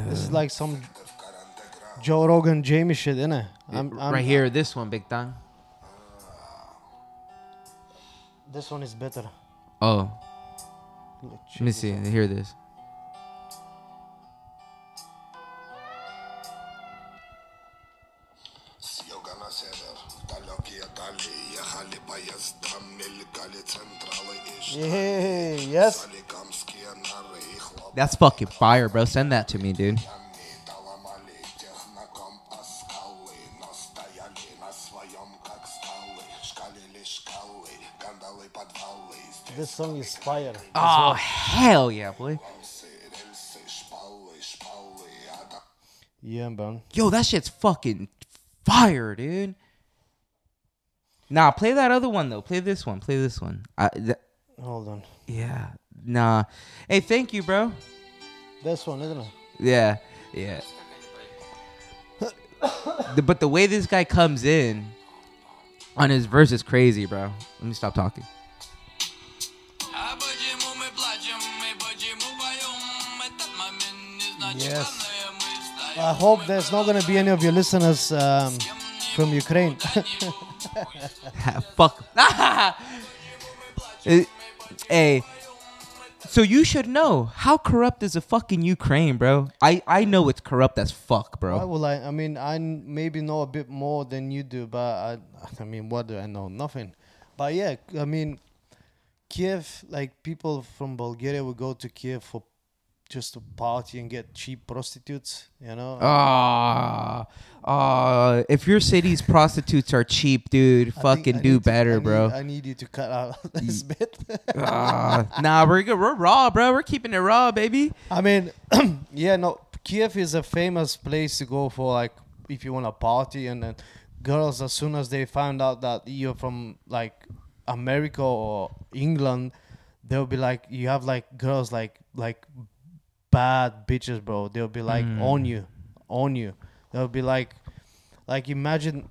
B: This is like some Joe Rogan Jamie shit, innit? I'm, I'm,
A: right here, this one, Big Thang.
B: This one is better.
A: Oh. Let me see. Hear this.
B: Yeah, yes.
A: That's fucking fire, bro. Send that to me, dude.
B: song is fire.
A: Oh
B: well.
A: hell yeah, boy!
B: Yeah, man.
A: Yo, that shit's fucking fire, dude. Nah, play that other one though. Play this one. Play this one. I, th-
B: Hold on.
A: Yeah. Nah. Hey, thank you, bro.
B: This one, isn't it?
A: Yeah. Yeah. the, but the way this guy comes in on his verse is crazy, bro. Let me stop talking.
B: Yes. I hope there's not going to be any of your listeners um, from Ukraine.
A: Fuck. hey. Eh, eh, so you should know how corrupt is a fucking Ukraine, bro. I, I know it's corrupt as fuck, bro.
B: Why will I? I mean, I maybe know a bit more than you do, but I, I mean, what do I know? Nothing. But yeah, I mean, Kiev, like people from Bulgaria would go to Kiev for just to party and get cheap prostitutes, you know?
A: Ah, ah. If your city's prostitutes are cheap, dude,
B: I think
A: fucking
B: I
A: do
B: need to-
A: better,
B: I need-
A: bro.
B: I need you to cut out this bit.
A: Ah, nah, we're good. We're raw, bro. We're keeping it raw, baby.
B: I mean, yeah, no, Kiev is a famous place to go for like if you want to party, and then girls as soon as they find out that you're from like America or England, they'll be like, you have like girls like like bad bitches, bro. They'll be like on you, on you. They'll be like, like imagine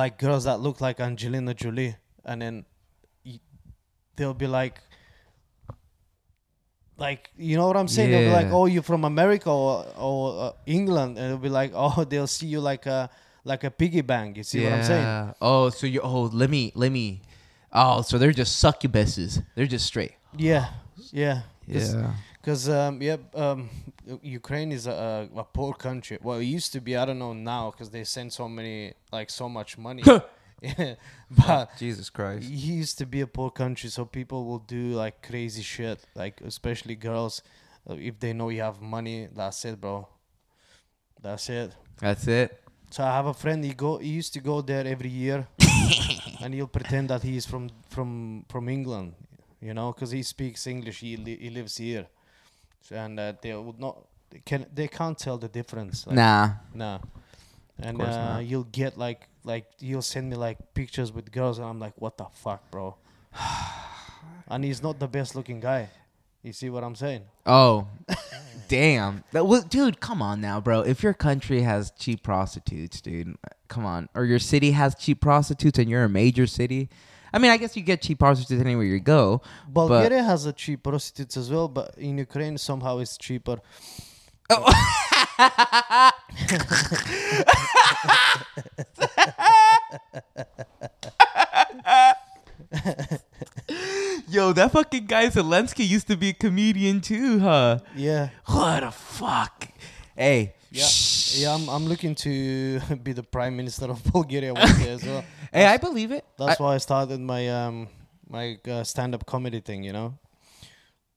B: like girls that look like Angelina Jolie, and then y- they'll be like like you know what I'm saying? They'll be like, "Oh, you're from America or or uh, England," and they'll be like, "Oh, they'll see you like a like a piggy bank." You see what I'm saying?
A: Oh, so you oh let me let me. Oh, so they're just succubuses. They're just straight.
B: Yeah, yeah,
A: Yeah.
B: Because um, yeah, um, Ukraine is a, a, poor country. Well, it used to be. I don't know now because they send so many like so much money. but
A: Jesus Christ.
B: he used to be a poor country, so people will do like crazy shit, like especially girls. Uh, if they know you have money, that's it, bro. That's it.
A: That's it.
B: So I have a friend. He go. He used to go there every year, and he'll pretend that he's from from from England. You know, because he speaks English. He li- he lives here, and uh, they would not. They can they can't tell the difference. Like,
A: Nah.
B: Nah. And uh, you'll get like like you'll send me like pictures with girls, and I'm like, what the fuck, bro? and he's not the best looking guy. You see what I'm saying?
A: Oh, damn. That was, dude, come on now, bro. If your country has cheap prostitutes, dude, come on. Or your city has cheap prostitutes and you're a major city. I mean, I guess you get cheap prostitutes anywhere you go.
B: Bulgaria has a cheap prostitutes as well, but in Ukraine somehow it's cheaper. Oh.
A: Yo, that fucking guy Zelensky used to be a comedian too, huh?
B: Yeah,
A: What the fuck? Hey.
B: yeah,
A: shh.
B: Yeah. I'm I'm looking to be the prime minister of Bulgaria one day as well.
A: Hey, I believe it.
B: That's
A: I-
B: why I started my um my uh, stand up comedy thing. You know.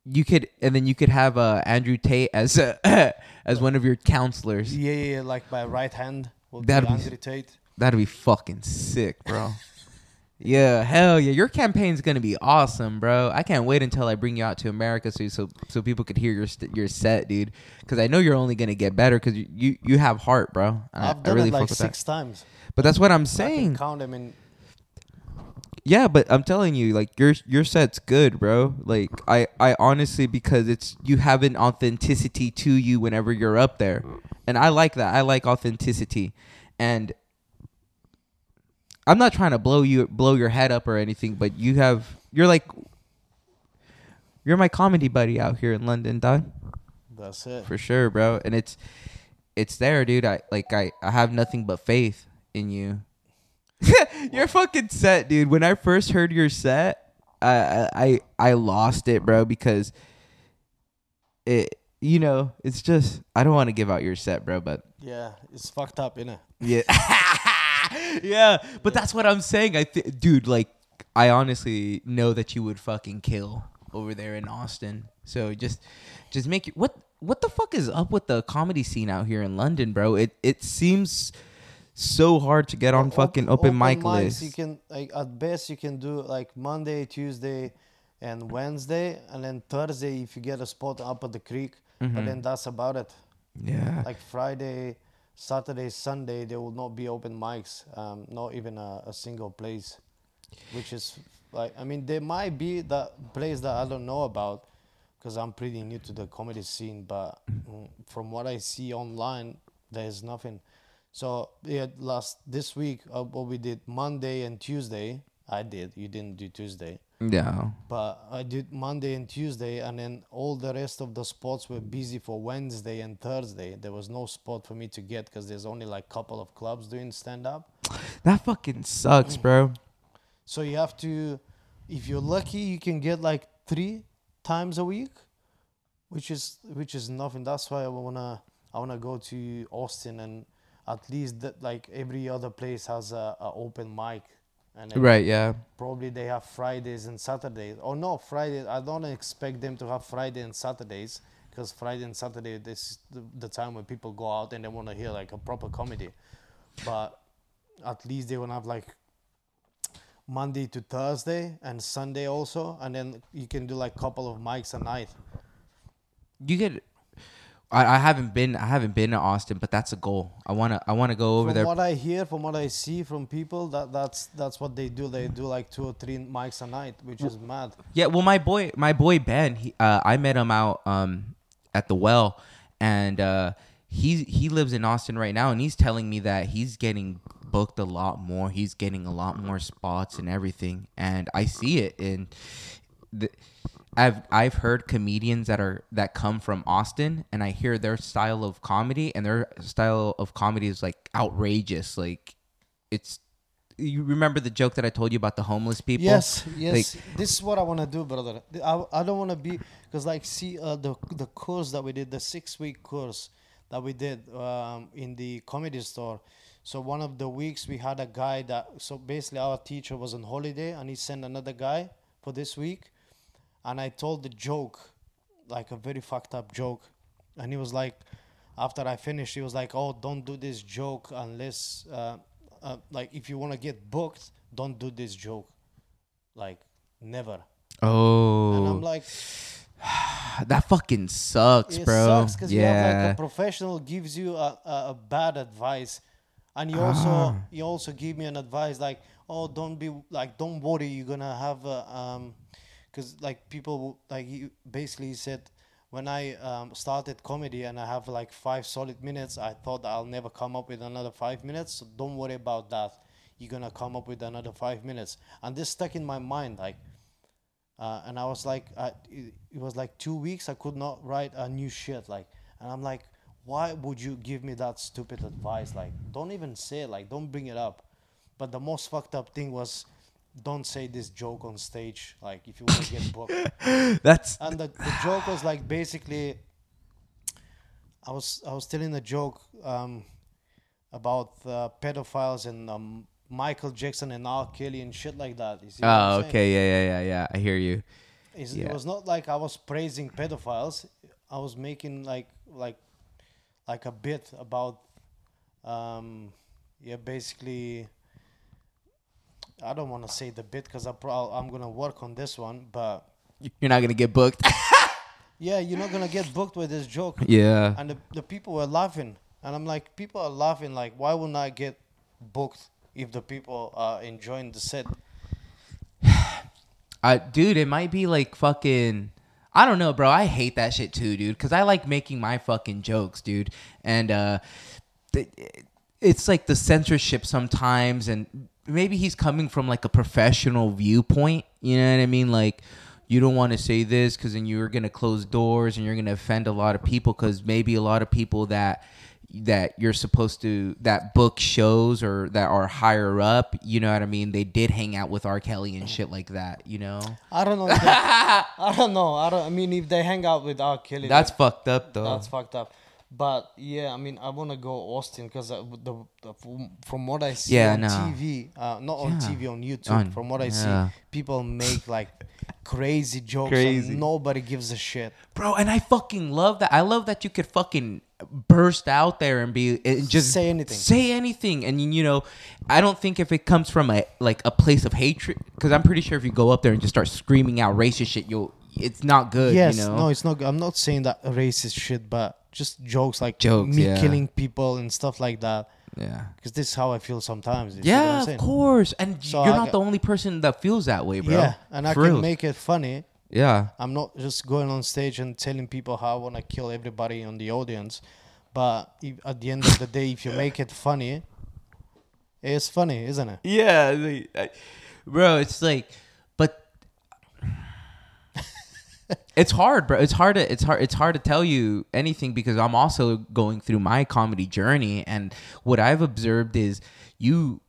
A: you could and then you could have uh, Andrew Tate as uh, as one of your counselors.
B: Yeah, yeah, yeah, like my right hand will
A: That'd
B: be
A: be-
B: Andrew Tate.
A: That'd be fucking sick, bro. Yeah, hell yeah. Your campaign's gonna be awesome, bro. I can't wait until I bring you out to America so so so people could hear your st- your set, dude. Because I know you're only gonna get better because you, you you have heart, bro. I,
B: I've
A: I
B: done
A: really
B: it like six
A: that.
B: times.
A: But that's what I'm
B: I
A: saying.
B: count them in.
A: Yeah, but I'm telling you, like your your set's good, bro. Like I I honestly because it's you have an authenticity to you whenever you're up there, and I like that. I like authenticity, and I'm not trying to blow you blow your head up or anything, but you have you're like you're my comedy buddy out here in London, dog,
B: That's it.
A: for sure, bro. And it's it's there, dude. I like I I have nothing but faith in you. Your fucking set, dude. When I first heard your set, I I I I lost it, bro, because it you know, it's just I don't want to give out your set, bro, but
B: Yeah, it's fucked up, innit?
A: yeah. yeah, but that's what I'm saying. I th- dude, like I honestly know that you would fucking kill over there in Austin. So just just make it what what the fuck is up with the comedy scene out here in London, bro? It it seems so hard to get on fucking open, mic
B: mics,
A: lists.
B: You can like at best you can do like Monday, Tuesday, and Wednesday, and then Thursday if you get a spot up at the creek.
A: Mm-hmm.
B: But then that's about it.
A: yeah.
B: Like Friday, Saturday, Sunday, there will not be open mics. Um, not even a, a single place, which is like I mean there might be that place that I don't know about because I'm pretty new to the comedy scene. But mm, from what I see online, there's nothing. So yeah, last this week uh, what we did Monday and Tuesday. I did. You didn't do Tuesday.
A: Yeah.
B: But I did Monday and Tuesday, and then all the rest of the spots were busy for Wednesday and Thursday. There was no spot for me to get because there's only like couple of clubs doing stand up.
A: That fucking sucks, bro.
B: So you have to, if you're lucky, you can get like three times a week, which is which is nothing. That's why I wanna I wanna go to Austin and at least that like every other place has a, a open mic. And
A: Right, yeah.
B: probably they have Fridays and Saturdays. Or no, Friday. I don't expect them to have Friday and Saturdays because Friday and Saturday this is the, the time when people go out and they want to hear like a proper comedy. But at least they want to have like Monday to Thursday and Sunday also, and then you can do like couple of mics a night.
A: You get I, I haven't been I haven't been to Austin, but that's a goal. I wanna I wanna go over
B: From
A: there.
B: From what I hear, from what I see from people, that that's that's what they do. They do like two or three mics a night, which is mad.
A: Yeah, well, my boy, my boy Ben, he, uh, I met him out um, at the well, and uh, he he lives in Austin right now, and he's telling me that he's getting booked a lot more. He's getting a lot more spots and everything, and I see it. And the, I've I've heard comedians that are that come from Austin, and I hear their style of comedy, and their style of comedy is like outrageous. Like it's you remember the joke that I told you about the homeless people?
B: Yes,
A: Like,
B: yes. this is what I want to do, brother. I, I don't want to be because like see uh, the the course that we did, the six week course that we did um, in the comedy store. So one of the weeks we had a guy that so basically our teacher was on holiday and he sent another guy for this week, and I told the joke, like a very fucked up joke, and he was like, after I finished, he was like, "Oh, don't do this joke unless." Uh, uh, like if you want to get booked, don't do this joke. Like never.
A: Oh,
B: And I'm like,
A: that fucking sucks, bro.
B: it
A: bro.
B: sucks because you have
A: yeah,
B: like a professional gives you a, a, a bad advice, and you also
A: Ah.
B: you also give me an advice like, oh, don't be like, don't worry, you're gonna have a um, because like people like you basically said. When I um, started comedy and I have like five solid minutes, I thought I'll never come up with another five minutes. So don't worry about that. You're gonna come up with another five minutes, and this stuck in my mind. Like, uh, and I was like, uh, it, it was like two weeks. I could not write a new shit. Like, and I'm like, why would you give me that stupid advice? Like, don't even say it. Like, don't bring it up. But the most fucked up thing was, don't say this joke on stage. Like, if you want to get booked.
A: that's
B: and the, the joke was like basically, I was I was telling a joke um, about uh, pedophiles and um, Michael Jackson and R. Kelly and shit like that. You see
A: oh, okay, yeah, yeah, yeah, yeah. I hear you. Yeah.
B: it was not like I was praising pedophiles. I was making like like like a bit about um yeah basically I don't want to say the bit because pro- I'm gonna work on this one, but
A: You're not gonna get booked.
B: yeah, you're not gonna get booked with this joke.
A: yeah.
B: And the, the people were laughing, and I'm like, people are laughing. Like, why wouldn't I get booked if the people are enjoying the set?
A: Uh, dude, it might be like fucking. I don't know, bro. I hate that shit too, dude. Because I like making my fucking jokes, dude. And uh, th- it's like the censorship sometimes, and maybe he's coming from like a professional viewpoint. You know what I mean? Like, you don't want to say this because then you're gonna close doors and you're gonna offend a lot of people. Because maybe a lot of people that that you're supposed to that book shows or that are higher up, you know what I mean? They did hang out with R. Kelly and shit like that, you know?
B: I don't know. They, I don't know. I don't. I mean, if they hang out with R. Kelly,
A: That's fucked up though.
B: that's fucked up. But yeah, I mean, I want to go Austin because uh, the, the from, from what I see
A: Yeah,
B: on
A: no.
B: TV, uh, not on
A: Yeah.
B: TV on YouTube.
A: On-
B: from what I
A: yeah.
B: see, people make like crazy jokes,
A: Crazy.
B: and nobody gives a shit.
A: Bro, and I fucking love that. I love that you could fucking burst out there and be and just
B: Say anything.
A: Say anything. And you know, I don't think if it comes from a like a place of hatred cuz I'm pretty sure if you go up there and just start screaming out racist shit, you'll it's not good,
B: yes,
A: you know.
B: no, it's not. good. I'm not saying that racist shit, but just jokes like
A: Jokes,
B: me
A: yeah.
B: killing people and stuff like that.
A: yeah.
B: Because this is how I feel sometimes. you see what I'm
A: Yeah, of course. And
B: So
A: you're
B: I
A: not the only person that feels that way, bro.
B: Yeah, and I
A: For
B: can
A: real.
B: make it funny.
A: Yeah.
B: I'm not just going on stage and telling people how I want to kill everybody on the audience. But if, at the end of the day, if you make it funny, it's funny, isn't it?
A: Yeah, the- I- bro. It's like, but it's hard, bro. It's hard to it's hard it's hard to tell you anything because I'm also going through my comedy journey, and what I've observed is you,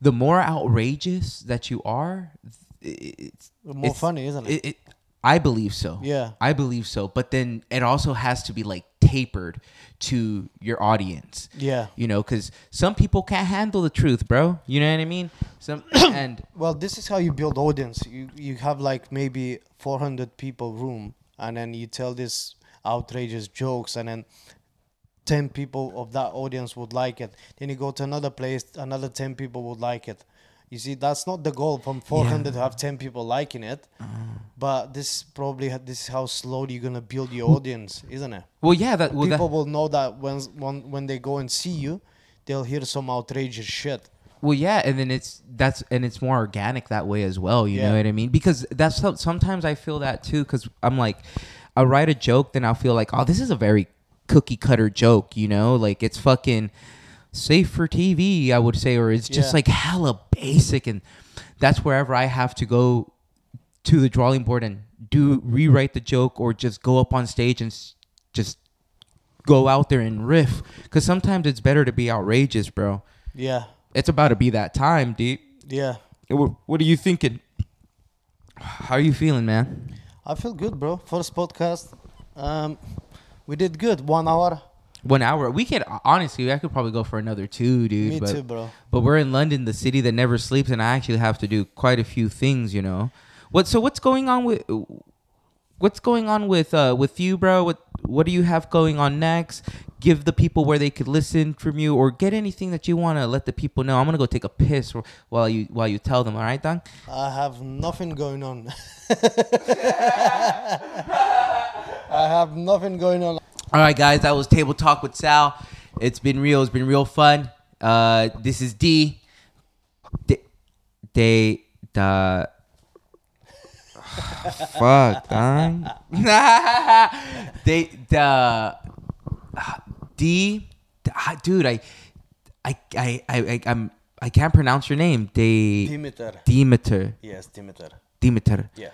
A: the more outrageous that you are, it's
B: The more
A: it's-
B: funny, isn't it?
A: it, it I believe so.
B: Yeah.
A: I believe so. But then it also has to be like tapered to your audience.
B: Yeah.
A: You know, because some people can't handle the truth, bro. You know what I mean? Some and
B: Well, this is how you build audience. You you have like maybe 400 people room, and then you tell this outrageous jokes, and then 10 people of that audience would like it. Then you go to another place, another 10 people would like it. You see, that's not the goal from 400 to have 10 people liking it. Uh-huh. But this probably ha- this is how slowly you're gonna build your audience, isn't it?
A: well, yeah, that well,
B: people
A: that,
B: will know that when when when they go and see you, they'll hear some outrageous shit.
A: well, yeah, and then it's that's and it's more organic that way as well. You know what I mean? Because that's some- sometimes I feel that too. Because I'm like, I write a joke, then I'll feel like, oh, this is a very cookie cutter joke. You know, like it's fucking safe for TV, I would say, or it's just
B: Yeah.
A: like hella basic, and that's wherever I have to go to the drawing board and do rewrite the joke or just go up on stage and just go out there and riff. Because sometimes it's better to be outrageous, bro.
B: Yeah,
A: It's about to be that time, deep.
B: yeah.
A: What, what are you thinking? How are you feeling, man?
B: I feel good, bro. First podcast, um, we did good. One hour.
A: One hour. We could honestly, I could probably go for another two, dude.
B: Me
A: but,
B: too, bro.
A: But we're in London, the city that never sleeps, and I actually have to do quite a few things, you know. What? So what's going on with? What's going on with uh with you, bro? What What do you have going on next? Give the people where they could listen from you, or get anything that you want to let the people know. I'm gonna go take a piss while you while you tell them. All right, Don.
B: I have nothing going on. I have nothing going on.
A: All right, guys, that was Table Talk with Sal. It's been real. It's been real fun. Uh, this is D. D. They. The. Fuck, Don. they. The. D. ah, Dude, I. I. I. I. I I'm. I can't pronounce your name. They.
B: Dimitar.
A: Dimitar.
B: Yes, Dimitar.
A: Dimitar.
B: Yeah.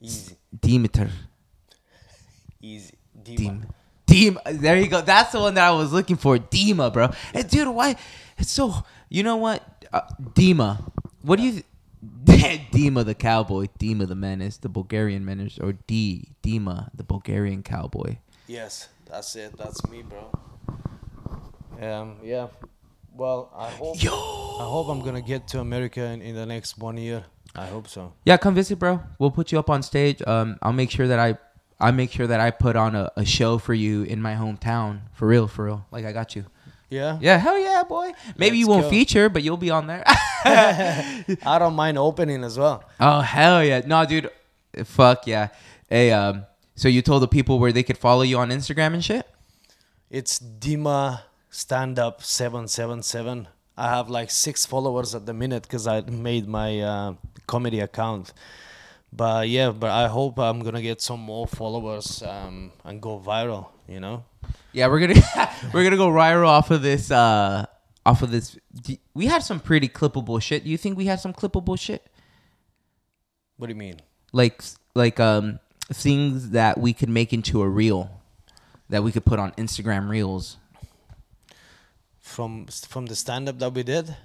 B: Easy.
A: Dimitar.
B: Easy.
A: Dima. Dima. There you go. That's the one that I was looking for. Dima, bro. Dude, why? It's so. You know what? Uh, Dima. What do you? Dima the cowboy. Dima the menace. The Bulgarian menace. Or D. Dima the Bulgarian cowboy.
B: Yes, that's it. That's me, bro. Um, yeah. Well, I hope
A: Yo.
B: I hope I'm gonna get to America in, in the next one year. I hope so.
A: Yeah, come visit, bro. We'll put you up on stage. Um, I'll make sure that I, I make sure that I put on a, a show for you in my hometown. For real, for real. Like I got you.
B: Yeah.
A: Yeah, hell yeah, boy. Maybe you
B: Let's
A: won't
B: go.
A: feature, but you'll be on there.
B: I don't mind opening as well.
A: oh hell yeah, no, dude. Fuck yeah. Hey, um, so you told the people where they could follow you on Instagram and shit.
B: It's Dima Stand Up Seven Seven Seven. I have like six followers at the minute because I made my uh, comedy account. But yeah, but I hope I'm gonna get some more followers um, and go viral. You know.
A: Yeah, we're gonna we're gonna go viral off of this. Uh, off of this. We had some pretty clippable shit. Do you think we had some clippable shit?
B: What do you mean?
A: like like um things that we could make into a reel that we could put on Instagram reels.
B: From from the stand up that we did?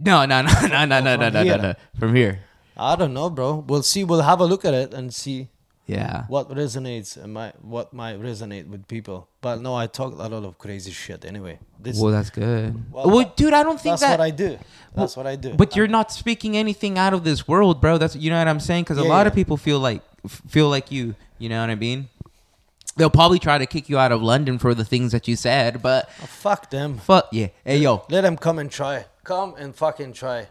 A: No, no, no, no, no, no, no, no, no, no. From here.
B: I don't know, bro. We'll see. We'll have a look at it and see
A: Yeah.
B: what resonates and my what might resonate with people. But no, I talk a lot of crazy shit anyway. This
A: Well, that's good.
B: Well,
A: Well, dude, I don't think
B: that's
A: that.
B: what I do. That's what I do.
A: But you're not speaking anything out of this world, bro. That's you know what I'm saying? Because a lot
B: yeah.
A: of people feel like feel like you. You know what I mean? They'll probably try to kick you out of London for the things that you said, but
B: Oh, fuck them.
A: fuck yeah. Hey yo,
B: Let them come and try. Come and fucking try.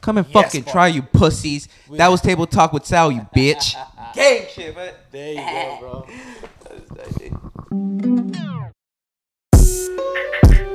A: Come and
B: yes,
A: fucking try, you pussies. We that was Table Talk with Sal, you bitch. Gang shit, but.
B: There you go, bro.